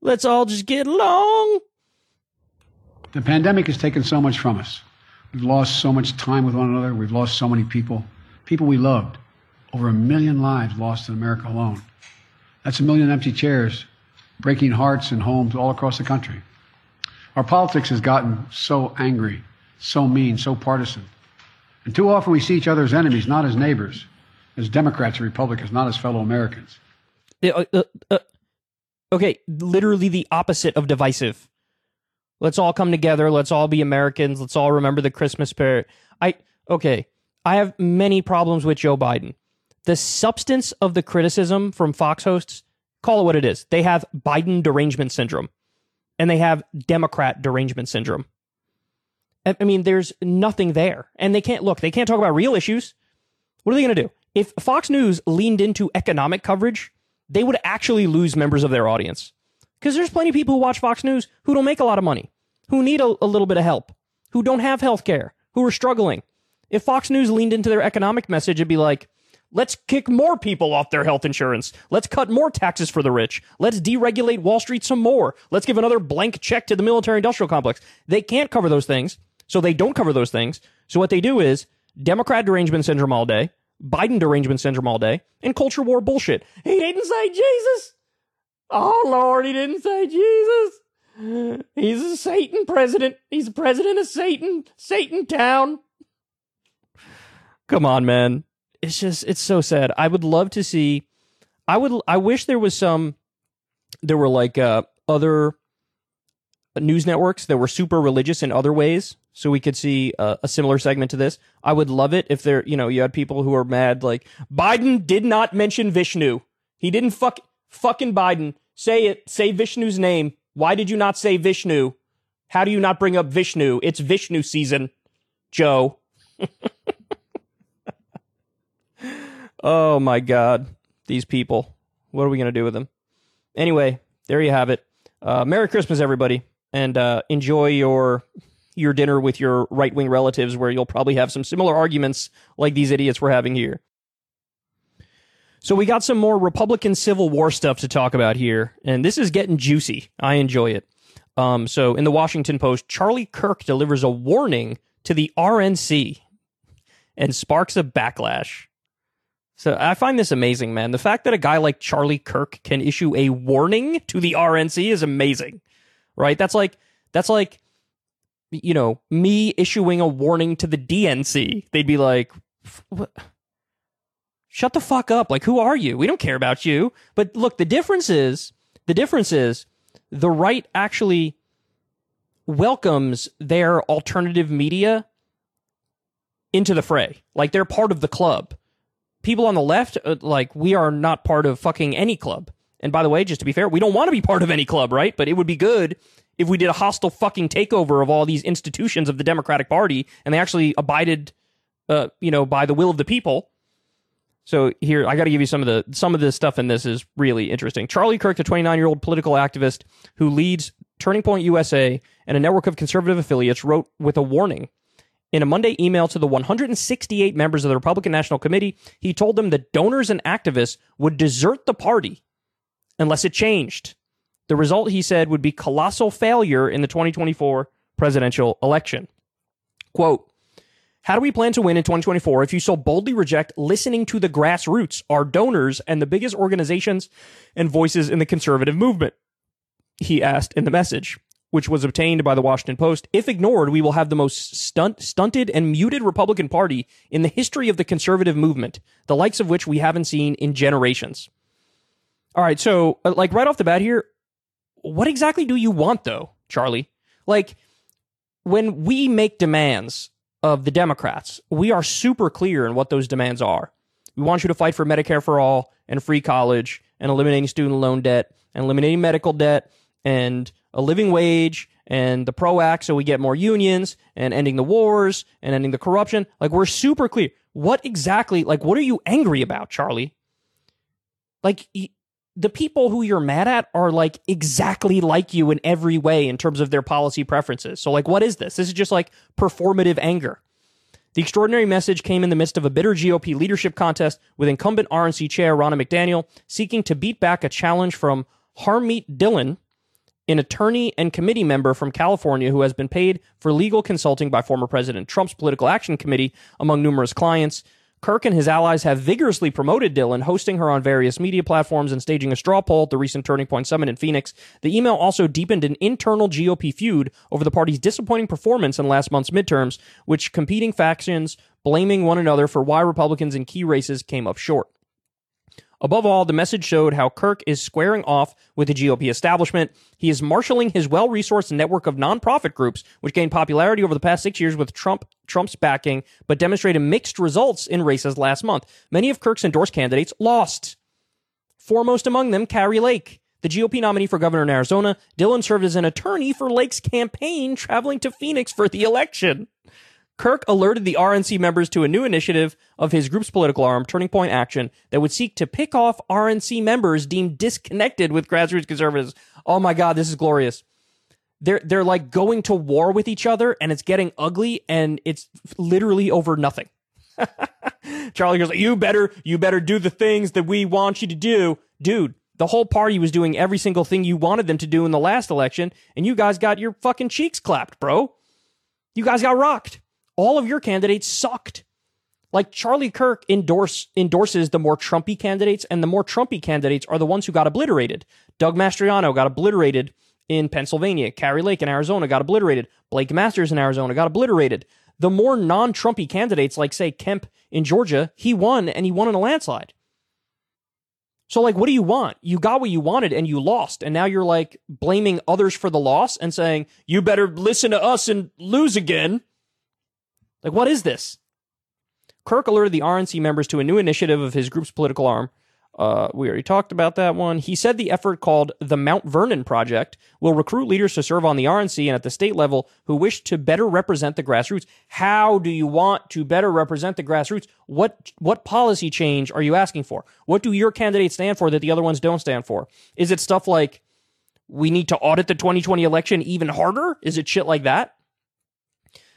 S1: Let's all just get along.
S7: The pandemic has taken so much from us. We've lost so much time with one another. We've lost so many people, people we loved. Over a million lives lost in America alone. That's a million empty chairs, breaking hearts and homes all across the country. Our politics has gotten so angry, so mean, so partisan. And too often we see each other as enemies, not as neighbors, as Democrats and Republicans, not as fellow Americans.
S1: Uh, uh, uh, okay, literally the opposite of divisive. Let's all come together. Let's all be Americans. Let's all remember the Christmas spirit. I okay. I have many problems with Joe Biden. The substance of the criticism from Fox hosts, call it what it is. They have Biden derangement syndrome, and they have Democrat derangement syndrome. I mean, there's nothing there, and they can't look. They can't talk about real issues. What are they going to do? If Fox News leaned into economic coverage, they would actually lose members of their audience. Because there's plenty of people who watch Fox News who don't make a lot of money, who need a, a little bit of help, who don't have health care, who are struggling. If Fox News leaned into their economic message, it'd be like, let's kick more people off their health insurance. Let's cut more taxes for the rich. Let's deregulate Wall Street some more. Let's give another blank check to the military industrial complex. They can't cover those things, so they don't cover those things. So what they do is Democrat derangement syndrome all day, Biden derangement syndrome all day, and culture war bullshit. He didn't say Jesus. Oh Lord, he didn't say Jesus. He's a Satan president. He's the president of Satan, Satan town. Come on, man. It's just it's so sad. I would love to see I would I wish there was some there were like uh other news networks that were super religious in other ways so we could see uh, a similar segment to this. I would love it if there, you know, you had people who are mad like Biden did not mention Vishnu. He didn't fuck fucking Biden. Say it. Say Vishnu's name. Why did you not say Vishnu? How do you not bring up Vishnu? It's Vishnu season, Joe. oh my god. These people. What are we going to do with them? Anyway, there you have it. Uh, Merry Christmas, everybody, and uh, enjoy your your dinner with your right wing relatives, where you'll probably have some similar arguments like these idiots we're having here. So we got some more Republican Civil War stuff to talk about here, and this is getting juicy. I enjoy it. Um, so in the Washington Post, Charlie Kirk delivers a warning to the RNC and sparks a backlash. So I find this amazing, man. The fact that a guy like Charlie Kirk can issue a warning to the RNC is amazing. Right? That's like that's like you know, me issuing a warning to the DNC, they'd be like, what? Shut the fuck up. Like, who are you? We don't care about you. But look, the difference is, the difference is the right actually welcomes their alternative media into the fray. Like, they're part of the club. People on the left, uh, like, we are not part of fucking any club. And by the way, just to be fair, we don't want to be part of any club, right? But it would be good if we did a hostile fucking takeover of all these institutions of the Democratic Party and they actually abided, uh, you know, by the will of the people. So here, I got to give you some of the some of the stuff in this is really interesting. Charlie Kirk, the 29 year old political activist who leads Turning Point USA and a network of conservative affiliates, wrote with a warning. In a Monday email to the 168 members of the Republican National Committee, he told them that donors and activists would desert the party unless it changed. The result, he said, would be colossal failure in the 2024 presidential election. Quote, how do we plan to win in 2024 if you so boldly reject listening to the grassroots, our donors, and the biggest organizations and voices in the conservative movement? He asked in the message, which was obtained by the Washington Post. If ignored, we will have the most stunt, stunted and muted Republican Party in the history of the conservative movement, the likes of which we haven't seen in generations. All right, so uh, like right off the bat here, what exactly do you want though, Charlie? Like when we make demands of the Democrats, we are super clear in what those demands are. We want you to fight for Medicare for all and free college and eliminating student loan debt and eliminating medical debt and a living wage and the PRO Act so we get more unions and ending the wars and ending the corruption. Like we're super clear. What exactly, like, what are you angry about, Charlie? Like, the people who you're mad at are like exactly like you in every way in terms of their policy preferences. So, like, what is this? This is just like performative anger. The extraordinary message came in the midst of a bitter GOP leadership contest with incumbent RNC chair Ronna McDaniel seeking to beat back a challenge from Harmeet Dillon, an attorney and committee member from California who has been paid for legal consulting by former President Trump's Political Action Committee among numerous clients. Kirk and his allies have vigorously promoted Dillon, hosting her on various media platforms and staging a straw poll at the recent Turning Point Summit in Phoenix. The email also deepened an internal GOP feud over the party's disappointing performance in last month's midterms, which competing factions blaming one another for why Republicans in key races came up short. Above all, the message showed how Kirk is squaring off with the GOP establishment. He is marshaling his well-resourced network of nonprofit groups, which gained popularity over the past six years with Trump Trump's backing, but demonstrated mixed results in races last month. Many of Kirk's endorsed candidates lost. Foremost among them, Kari Lake. The GOP nominee for governor in Arizona, Dillon served as an attorney for Lake's campaign, traveling to Phoenix for the election. Kirk alerted the RNC members to a new initiative of his group's political arm, Turning Point Action, that would seek to pick off RNC members deemed disconnected with grassroots conservatives. Oh my God, this is glorious. They're they're like going to war with each other, and it's getting ugly, and it's literally over nothing. Charlie goes, "You better you better do the things that we want you to do, dude." The whole party was doing every single thing you wanted them to do in the last election, and you guys got your fucking cheeks clapped, bro. You guys got rocked all of your candidates sucked. Like Charlie Kirk endorse, endorses the more Trumpy candidates, and the more Trumpy candidates are the ones who got obliterated. Doug Mastriano got obliterated in Pennsylvania. Kari Lake in Arizona got obliterated. Blake Masters in Arizona got obliterated. The more non Trumpy candidates, like, say, Kemp in Georgia, he won and he won in a landslide. So, like, what do you want? You got what you wanted and you lost. And now you're like blaming others for the loss and saying, you better listen to us and lose again. Like, what is this? Kirk alerted the RNC members to a new initiative of his group's political arm. Uh, we already talked about that one. He said the effort called the Mount Vernon Project will recruit leaders to serve on the RNC and at the state level who wish to better represent the grassroots. How do you want to better represent the grassroots? What what policy change are you asking for? What do your candidates stand for that the other ones don't stand for? Is it stuff like we need to audit the 2020 election even harder? Is it shit like that?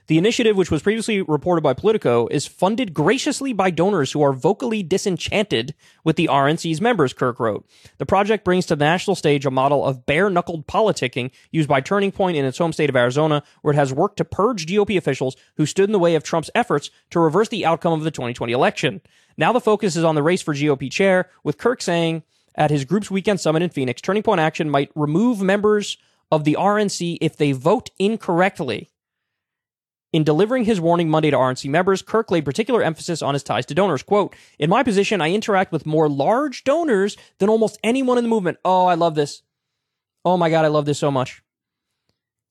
S1: The initiative, which was previously reported by Politico, is funded graciously by donors who are vocally disenchanted with the RNC's members, Kirk wrote. The project brings to the national stage a model of bare knuckled politicking used by Turning Point in its home state of Arizona, where it has worked to purge GOP officials who stood in the way of Trump's efforts to reverse the outcome of the 2020 election. Now the focus is on the race for GOP chair, with Kirk saying at his group's weekend summit in Phoenix, Turning Point Action might remove members of the RNC if they vote incorrectly In delivering his warning Monday to RNC members, Kirk laid particular emphasis on his ties to donors. Quote, In my position, I interact with more large donors than almost anyone in the movement. Oh, I love this. Oh my God, I love this so much.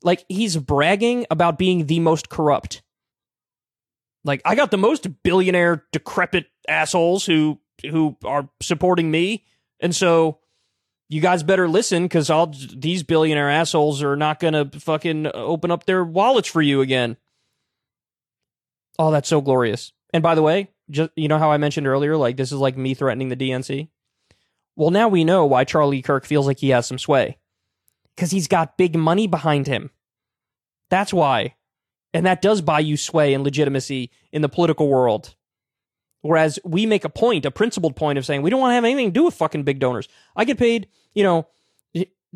S1: Like, he's bragging about being the most corrupt. Like, I got the most billionaire, decrepit assholes who who are supporting me. And so you guys better listen because all these billionaire assholes are not gonna fucking open up their wallets for you again. Oh, that's so glorious. And by the way, just you know how I mentioned earlier, like this is like me threatening the DNC. Well, now we know why Charlie Kirk feels like he has some sway. Because he's got big money behind him. That's why. And that does buy you sway and legitimacy in the political world. Whereas we make a point, a principled point of saying we don't want to have anything to do with fucking big donors. I get paid, you know,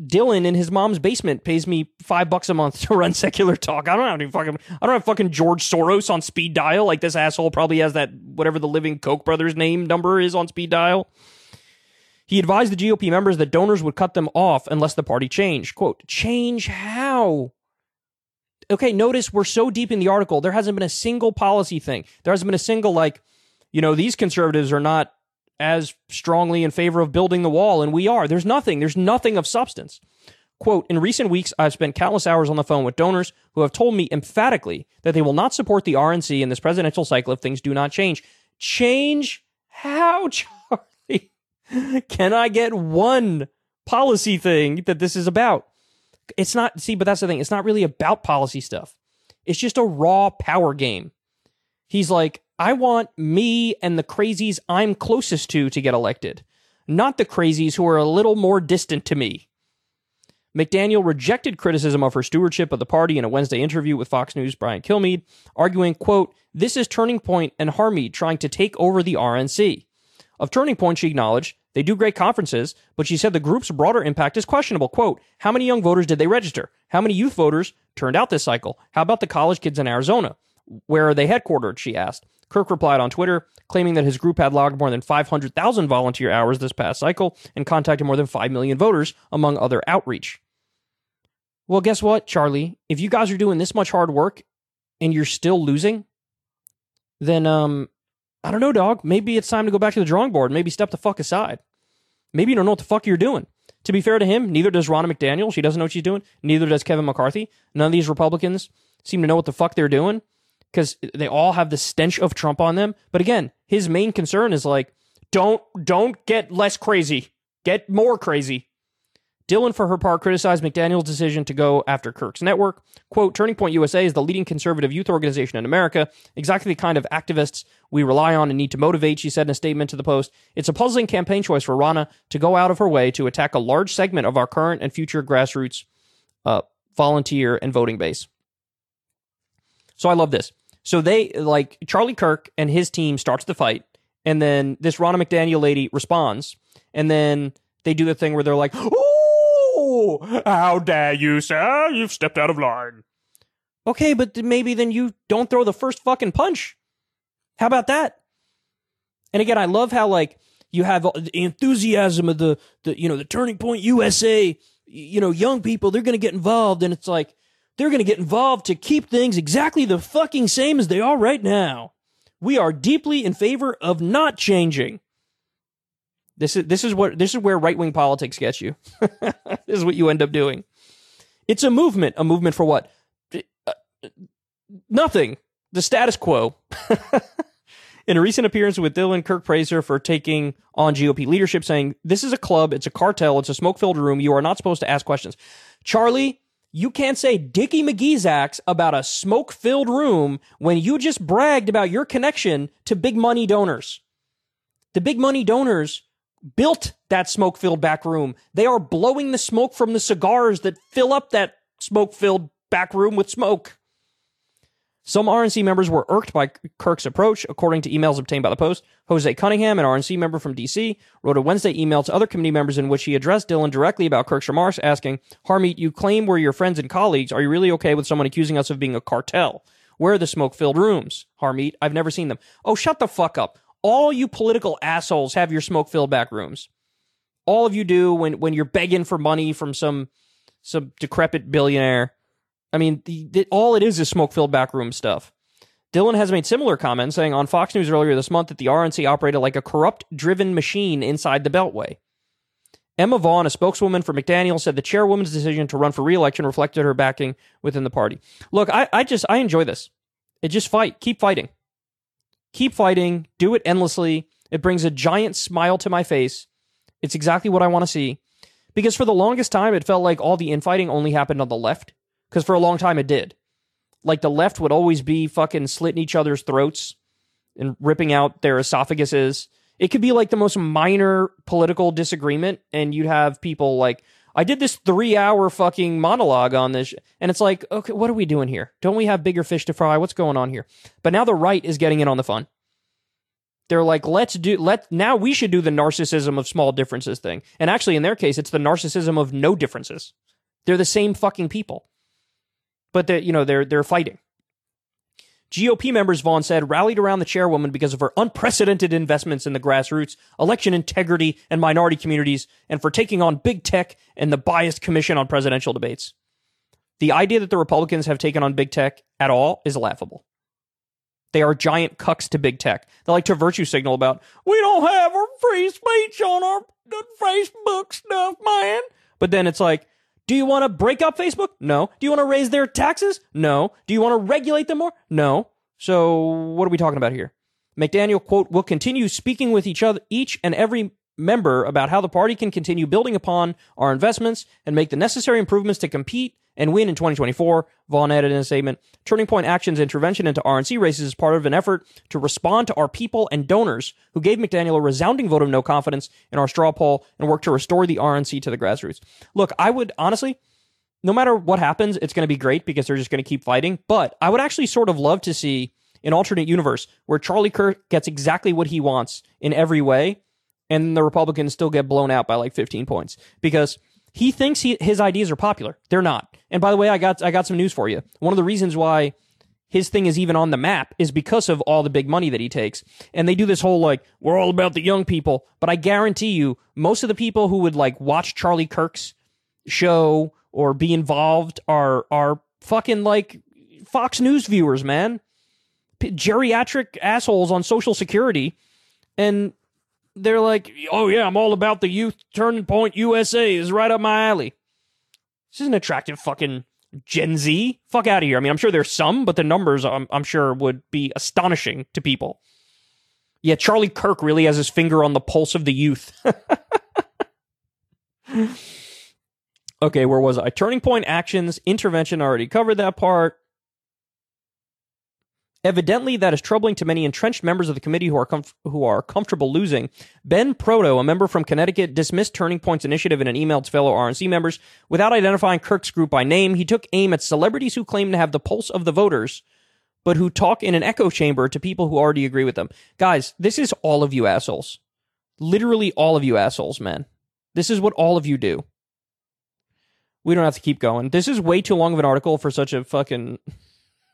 S1: Dylan in his mom's basement pays me five bucks a month to run secular talk. I don't have any fucking I don't have fucking George Soros on speed dial. Like this asshole probably has that whatever the living Koch brothers name number is on speed dial. He advised the GOP members that donors would cut them off unless the party changed. Quote, change how? Okay, notice we're so deep in the article, there hasn't been a single policy thing. There hasn't been a single, like, you know, these conservatives are not as strongly in favor of building the wall, and we are. There's nothing. There's nothing of substance. Quote, in recent weeks, I've spent countless hours on the phone with donors who have told me emphatically that they will not support the RNC in this presidential cycle if things do not change. Change how, Charlie? Can I get one policy thing that this is about? It's not, see, but that's the thing. It's not really about policy stuff. It's just a raw power game. He's like, I want me and the crazies I'm closest to to get elected, not the crazies who are a little more distant to me. McDaniel rejected criticism of her stewardship of the party in a Wednesday interview with Fox News' Brian Kilmeade, arguing, quote, this is Turning Point and Harmeet trying to take over the RNC. Of Turning Point, she acknowledged, they do great conferences, but she said the group's broader impact is questionable. Quote, how many young voters did they register? How many youth voters turned out this cycle? How about the college kids in Arizona? Where are they headquartered? She asked. Kirk replied on Twitter, claiming that his group had logged more than 500,000 volunteer hours this past cycle and contacted more than 5 million voters, among other outreach. Well, guess what, Charlie? If you guys are doing this much hard work and you're still losing, then, um, I don't know, dog. Maybe it's time to go back to the drawing board. Maybe step the fuck aside. Maybe you don't know what the fuck you're doing. To be fair to him, neither does Ronna McDaniel. She doesn't know what she's doing. Neither does Kevin McCarthy. None of these Republicans seem to know what the fuck they're doing because they all have the stench of Trump on them. But again, his main concern is like, don't don't get less crazy, get more crazy. Dillon, for her part, criticized McDaniel's decision to go after Kirk's network. Quote, Turning Point USA is the leading conservative youth organization in America, exactly the kind of activists we rely on and need to motivate, she said in a statement to the Post. It's a puzzling campaign choice for Ronna to go out of her way to attack a large segment of our current and future grassroots uh, volunteer and voting base. So I love this. So they like Charlie Kirk and his team starts the fight, and then this Ronna McDaniel lady responds, and then they do the thing where they're like, "Oh, how dare you, sir? You've stepped out of line." Okay, but maybe then you don't throw the first fucking punch. How about that? And again, I love how like you have the enthusiasm of the the you know the Turning Point USA, you know, young people they're going to get involved, and it's like they're going to get involved to keep things exactly the fucking same as they are right now. We are deeply in favor of not changing. This is this is what this is where right wing politics gets you. this is what you end up doing. It's a movement. A movement for what? Uh, nothing. The status quo. In a recent appearance with Dillon, Kirk praised for taking on GOP leadership, saying, This is a club, it's a cartel, it's a smoke filled room. You are not supposed to ask questions. Charlie, you can't say Dickie McGee's acts about a smoke filled room when you just bragged about your connection to big money donors. The big money donors built that smoke filled back room. They are blowing the smoke from the cigars that fill up that smoke filled back room with smoke. Some RNC members were irked by Kirk's approach, according to emails obtained by the Post. Jose Cunningham, an RNC member from D.C., wrote a Wednesday email to other committee members in which he addressed Dillon directly about Kirk's remarks, asking, Harmeet, you claim we're your friends and colleagues. Are you really okay with someone accusing us of being a cartel? Where are the smoke filled rooms? Harmeet, I've never seen them. Oh, shut the fuck up. All you political assholes have your smoke filled back rooms. All of you do when, when you're begging for money from some, some decrepit billionaire I mean, the, the, all it is is smoke filled backroom stuff. Dillon has made similar comments, saying on Fox News earlier this month that the RNC operated like a corrupt driven machine inside the Beltway. Emma Vaughn, a spokeswoman for McDaniel, said the chairwoman's decision to run for reelection reflected her backing within the party. Look, I, I just I enjoy this. It just fight, keep fighting, keep fighting, do it endlessly. It brings a giant smile to my face. It's exactly what I want to see. Because for the longest time, it felt like all the infighting only happened on the left. Because for a long time, it did. Like the left would always be fucking slitting each other's throats and ripping out their esophaguses. It could be like the most minor political disagreement, and you'd have people like, I did this three hour fucking monologue on this. And it's like, okay, what are we doing here? Don't we have bigger fish to fry? What's going on here? But now the right is getting in on the fun. They're like, let's do, let, now we should do the narcissism of small differences thing. And actually, in their case, it's the narcissism of no differences. They're the same fucking people. But they you know, they're, they're fighting. GOP members, Vaughn said, rallied around the chairwoman because of her unprecedented investments in the grassroots, election integrity, and minority communities, and for taking on big tech and the biased commission on presidential debates. The idea that the Republicans have taken on big tech at all is laughable. They are giant cucks to big tech. They like to virtue signal about, we don't have our free speech on our Facebook stuff, man. But then it's like, do you want to break up Facebook? No. Do you want to raise their taxes? No. Do you want to regulate them more? No. So what are we talking about here? McDaniel quote will continue speaking with each other, each and every member about how the party can continue building upon our investments and make the necessary improvements to compete and win in 2024, Vaughn added in a statement. Turning Point Action's intervention into RNC races is part of an effort to respond to our people and donors who gave McDaniel a resounding vote of no confidence in our straw poll and work to restore the RNC to the grassroots. Look, I would honestly, no matter what happens, it's going to be great because they're just going to keep fighting. But I would actually sort of love to see an alternate universe where Charlie Kirk gets exactly what he wants in every way, and the Republicans still get blown out by like 15 points because he thinks he, his ideas are popular. They're not. And by the way, I got I got some news for you. One of the reasons why his thing is even on the map is because of all the big money that he takes. And they do this whole like, we're all about the young people. But I guarantee you, most of the people who would like watch Charlie Kirk's show or be involved are are fucking like Fox News viewers, man. P- geriatric assholes on Social Security. And they're like, oh yeah, I'm all about the youth. Turning Point USA is right up my alley. This is an attractive fucking Gen Z. Fuck out of here. I mean, I'm sure there's some, but the numbers I'm, I'm sure would be astonishing to people. Yeah, Charlie Kirk really has his finger on the pulse of the youth. okay, where was I? Turning Point actions, intervention, already covered that part. Evidently, that is troubling to many entrenched members of the committee who are comf- who are comfortable losing. Ben Proto, a member from Connecticut, dismissed Turning Point's initiative in an email to fellow RNC members without identifying Kirk's group by name. He took aim at celebrities who claim to have the pulse of the voters, but who talk in an echo chamber to people who already agree with them. Guys, this is all of you assholes. Literally all of you assholes, man. This is what all of you do. We don't have to keep going. This is way too long of an article for such a fucking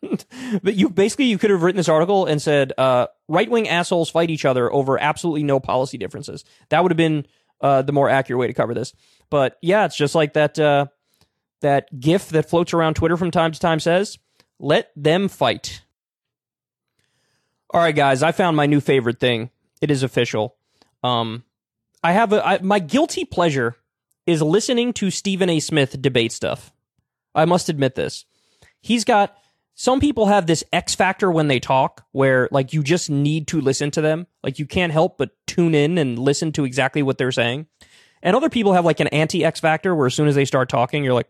S1: but you basically you could have written this article and said uh, right wing assholes fight each other over absolutely no policy differences. That would have been uh, the more accurate way to cover this. But yeah, it's just like that uh, that GIF that floats around Twitter from time to time says, "Let them fight." All right, guys, I found my new favorite thing. It is official. Um, I have a I, my guilty pleasure is listening to Stephen A. Smith debate stuff. I must admit this. He's got some people have this X factor when they talk where like you just need to listen to them. Like you can't help but tune in and listen to exactly what they're saying. And other people have like an anti X factor where as soon as they start talking, you're like,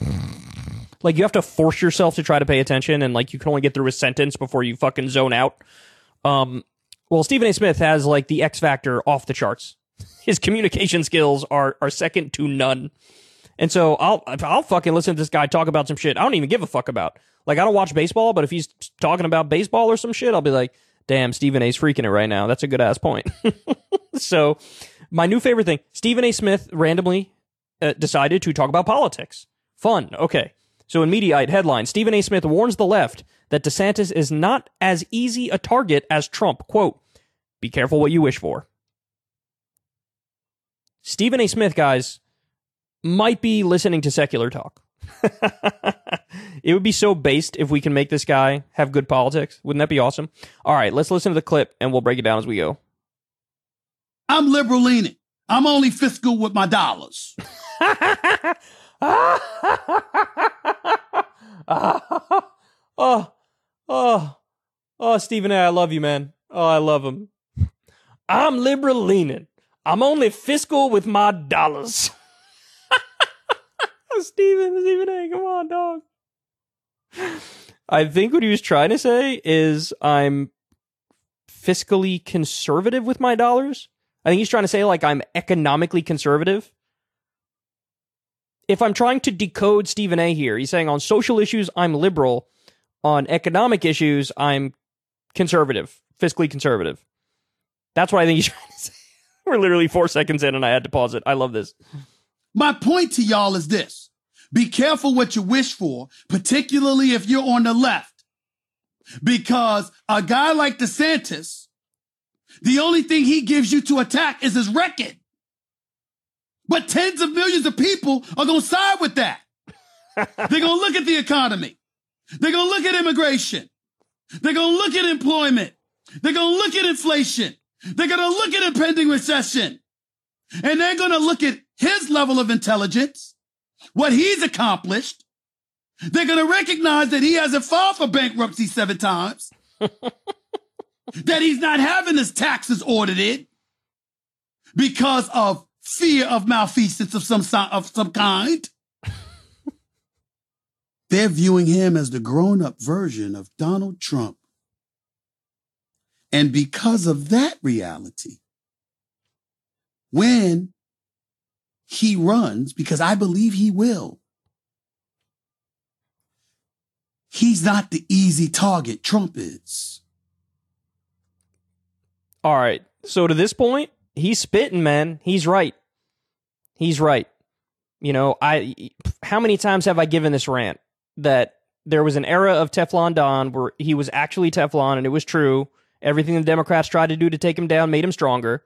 S1: like you have to force yourself to try to pay attention and like you can only get through a sentence before you fucking zone out. Um, well, Stephen A. Smith has like the X factor off the charts. His communication skills are, are second to none. And so I'll I'll fucking listen to this guy talk about some shit I don't even give a fuck about. Like I don't watch baseball, but if he's talking about baseball or some shit, I'll be like, "Damn, Stephen A's freaking it right now. That's a good ass point." so, my new favorite thing: Stephen A. Smith randomly uh, decided to talk about politics. Fun. Okay. So in Mediaite headline, Stephen A. Smith warns the left that DeSantis is not as easy a target as Trump. Quote, be careful what you wish for. Stephen A. Smith, guys, might be listening to secular talk. it would be so based if we can make this guy have good politics. Wouldn't that be awesome? All right, let's listen to the clip and we'll break it down as we go.
S8: I'm liberal leaning. I'm only fiscal with my dollars.
S1: Oh, oh, oh, oh, Stephen A., I love you, man. Oh, I love him. I'm liberal leaning. I'm only fiscal with my dollars. Stephen, Stephen A., come on, dog. I think what he was trying to say is I'm fiscally conservative with my dollars. I think he's trying to say like I'm economically conservative. If I'm trying to decode Stephen A here, he's saying on social issues I'm liberal, on economic issues I'm conservative, fiscally conservative. That's what I think he's trying to say. We're literally 4 seconds in and I had to pause it. I love this.
S8: My point to y'all is this. Be careful what you wish for, particularly if you're on the left. Because a guy like DeSantis, the only thing he gives you to attack is his record. But tens of millions of people are going to side with that. They're going to look at the economy. They're going to look at immigration. They're going to look at employment. They're going to look at inflation. They're going to look at impending recession. And they're going to look at his level of intelligence, what he's accomplished. They're going to recognize that he hasn't filed for bankruptcy seven times, that he's not having his taxes audited because of fear of malfeasance of some of some kind. They're viewing him as the grown-up version of Donald Trump. And because of that reality, when he runs, because I believe he will, he's not the easy target Trump is.
S1: All right. So to this point, he's spitting, man. He's right. He's right. You know, I how many times have I given this rant that there was an era of Teflon Don where he was actually Teflon and it was true. Everything the Democrats tried to do to take him down made him stronger.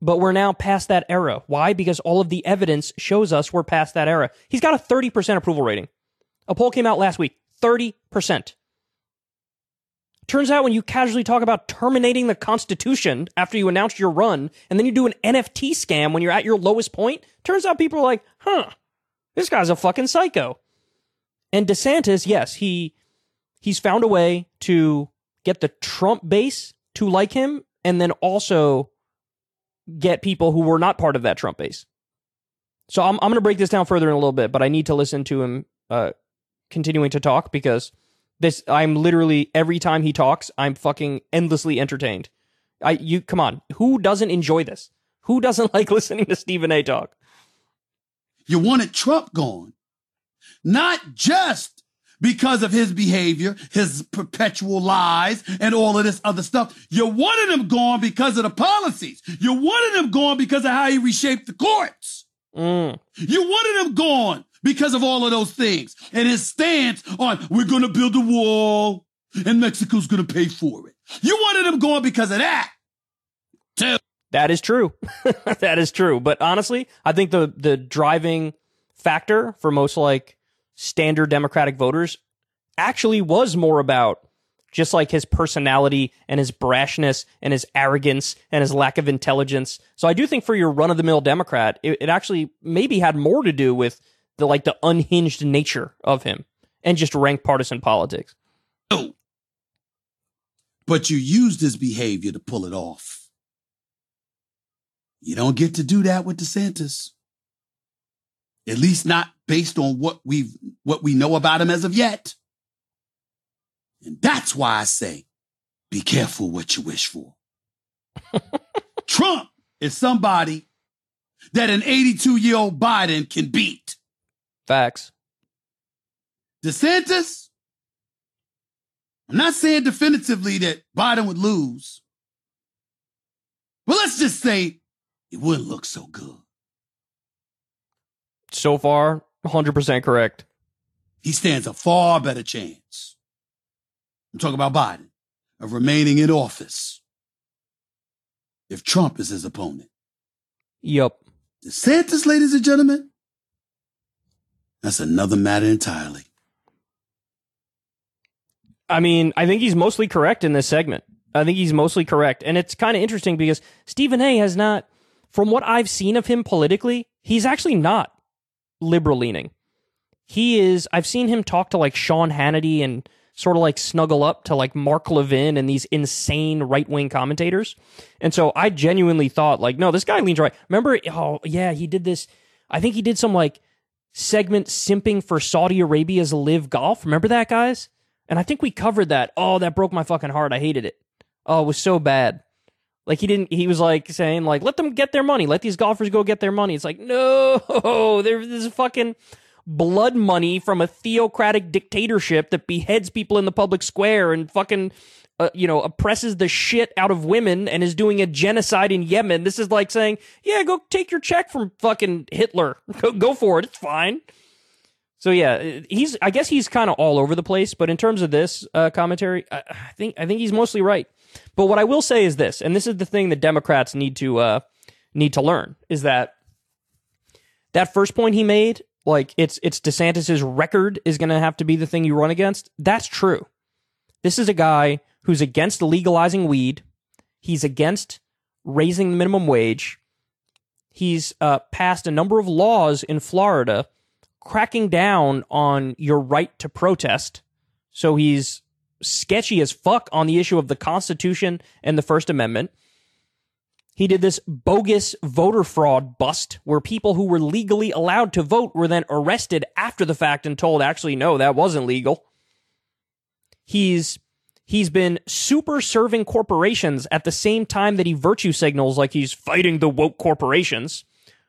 S1: But we're now past that era. Why? Because all of the evidence shows us we're past that era. He's got a 30% approval rating. A poll came out last week 30%. Turns out when you casually talk about terminating the Constitution after you announced your run, and then you do an NFT scam when you're at your lowest point, turns out people are like, huh, this guy's a fucking psycho. And DeSantis, yes, he he's found a way to get the Trump base to like him and then also get people who were not part of that Trump base. So I'm I'm going to break this down further in a little bit, but I need to listen to him uh, continuing to talk because this I'm literally every time he talks, I'm fucking endlessly entertained. I you come on, who doesn't enjoy this? Who doesn't like listening to Stephen A. talk?
S8: You wanted Trump gone, not just because of his behavior, his perpetual lies, and all of this other stuff. You wanted him gone because of the policies. You wanted him gone because of how he reshaped the courts.
S1: Mm.
S8: You wanted him gone because of all of those things and his stance on we're going to build a wall and Mexico's going to pay for it. You wanted him gone because of that. Too.
S1: That is true. that is true. But honestly, I think the the driving factor for most like standard Democratic voters actually was more about just like his personality and his brashness and his arrogance and his lack of intelligence. So I do think for your run of the mill Democrat, it, it actually maybe had more to do with the like the unhinged nature of him and just rank partisan politics.
S8: Oh. But you used his behavior to pull it off. You don't get to do that with DeSantis. At least not based on what we've what we know about him as of yet. And that's why I say, be careful what you wish for. Trump is somebody that an 82 year old Biden can beat.
S1: Facts.
S8: DeSantis, I'm not saying definitively that Biden would lose, but let's just say it wouldn't look so good.
S1: So far, 100% correct.
S8: He stands a far better chance. I'm talking about Biden of remaining in office if Trump is his opponent.
S1: Yep.
S8: DeSantis, ladies and gentlemen, That's another matter entirely.
S1: I mean, I think he's mostly correct in this segment. I think he's mostly correct. And it's kind of interesting because Stephen A has not, from what I've seen of him politically, he's actually not liberal leaning. He is, I've seen him talk to like Sean Hannity and sort of like snuggle up to like Mark Levin and these insane right wing commentators. And so I genuinely thought, like, no, this guy leans right. Remember, oh, yeah, he did this. I think he did some like segment simping for Saudi Arabia's LIV Golf. Remember that, guys? And I think we covered that. Oh, that broke my fucking heart. I hated it. Oh, it was so bad. Like he didn't. He was like saying like, let them get their money. Let these golfers go get their money. It's like no, there's fucking blood money from a theocratic dictatorship that beheads people in the public square and fucking. Uh, you know, oppresses the shit out of women and is doing a genocide in Yemen. This is like saying, yeah, go take your check from fucking Hitler. Go, go for it. It's fine. So yeah, he's. I guess he's kind of all over the place. But in terms of this uh, commentary, I, I think I think he's mostly right. But what I will say is this, and this is the thing that Democrats need to uh, need to learn is that that first point he made, like it's it's DeSantis's record is going to have to be the thing you run against. That's true. This is a guy who's against legalizing weed. He's against raising the minimum wage. He's uh, passed a number of laws in Florida cracking down on your right to protest. So he's sketchy as fuck on the issue of the Constitution and the First Amendment. He did this bogus voter fraud bust where people who were legally allowed to vote were then arrested after the fact and told, actually, no, that wasn't legal. He's he's been super serving corporations at the same time that he virtue signals like he's fighting the woke corporations,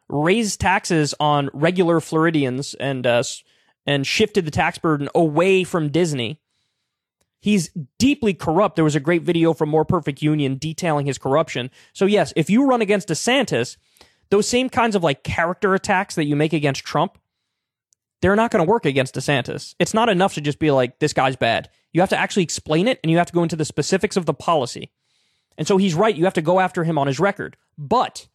S1: raised taxes on regular Floridians and uh, and shifted the tax burden away from Disney. He's deeply corrupt. There was a great video from More Perfect Union detailing his corruption. So yes, if you run against DeSantis, those same kinds of like character attacks that you make against Trump, they're not going to work against DeSantis. It's not enough to just be like, this guy's bad. You have to actually explain it and you have to go into the specifics of the policy. And so he's right. You have to go after him on his record. But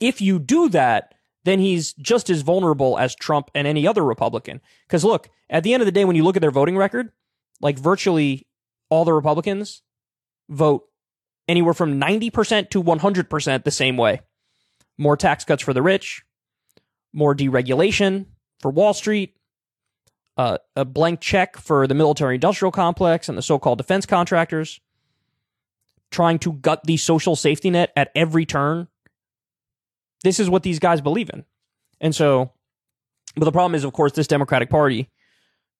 S1: if you do that, then he's just as vulnerable as Trump and any other Republican. Because look, at the end of the day, when you look at their voting record, like virtually all the Republicans vote anywhere from 90% to 100% the same way. More tax cuts for the rich, more deregulation for Wall Street, uh, a blank check for the military industrial complex and the so called defense contractors, trying to gut the social safety net at every turn. This is what these guys believe in. And so, but the problem is, of course, this Democratic Party,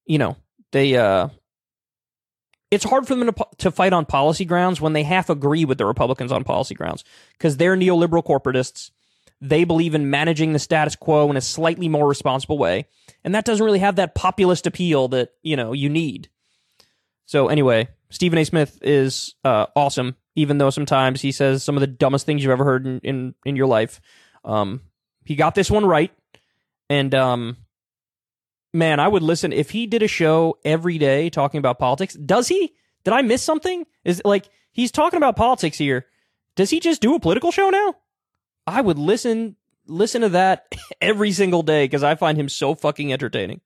S1: you know, they, uh, it's hard for them to, to fight on policy grounds when they half agree with the Republicans on policy grounds because they're neoliberal corporatists. They believe in managing the status quo in a slightly more responsible way. And that doesn't really have that populist appeal that, you know, you need. So anyway, Stephen A. Smith is uh, awesome, even though sometimes he says some of the dumbest things you've ever heard in, in, in your life. Um, he got this one right. And um, man, I would listen if he did a show every day talking about politics. Does he? Did I miss something? Is like he's talking about politics here. Does he just do a political show now? I would listen listen to that every single day because I find him so fucking entertaining.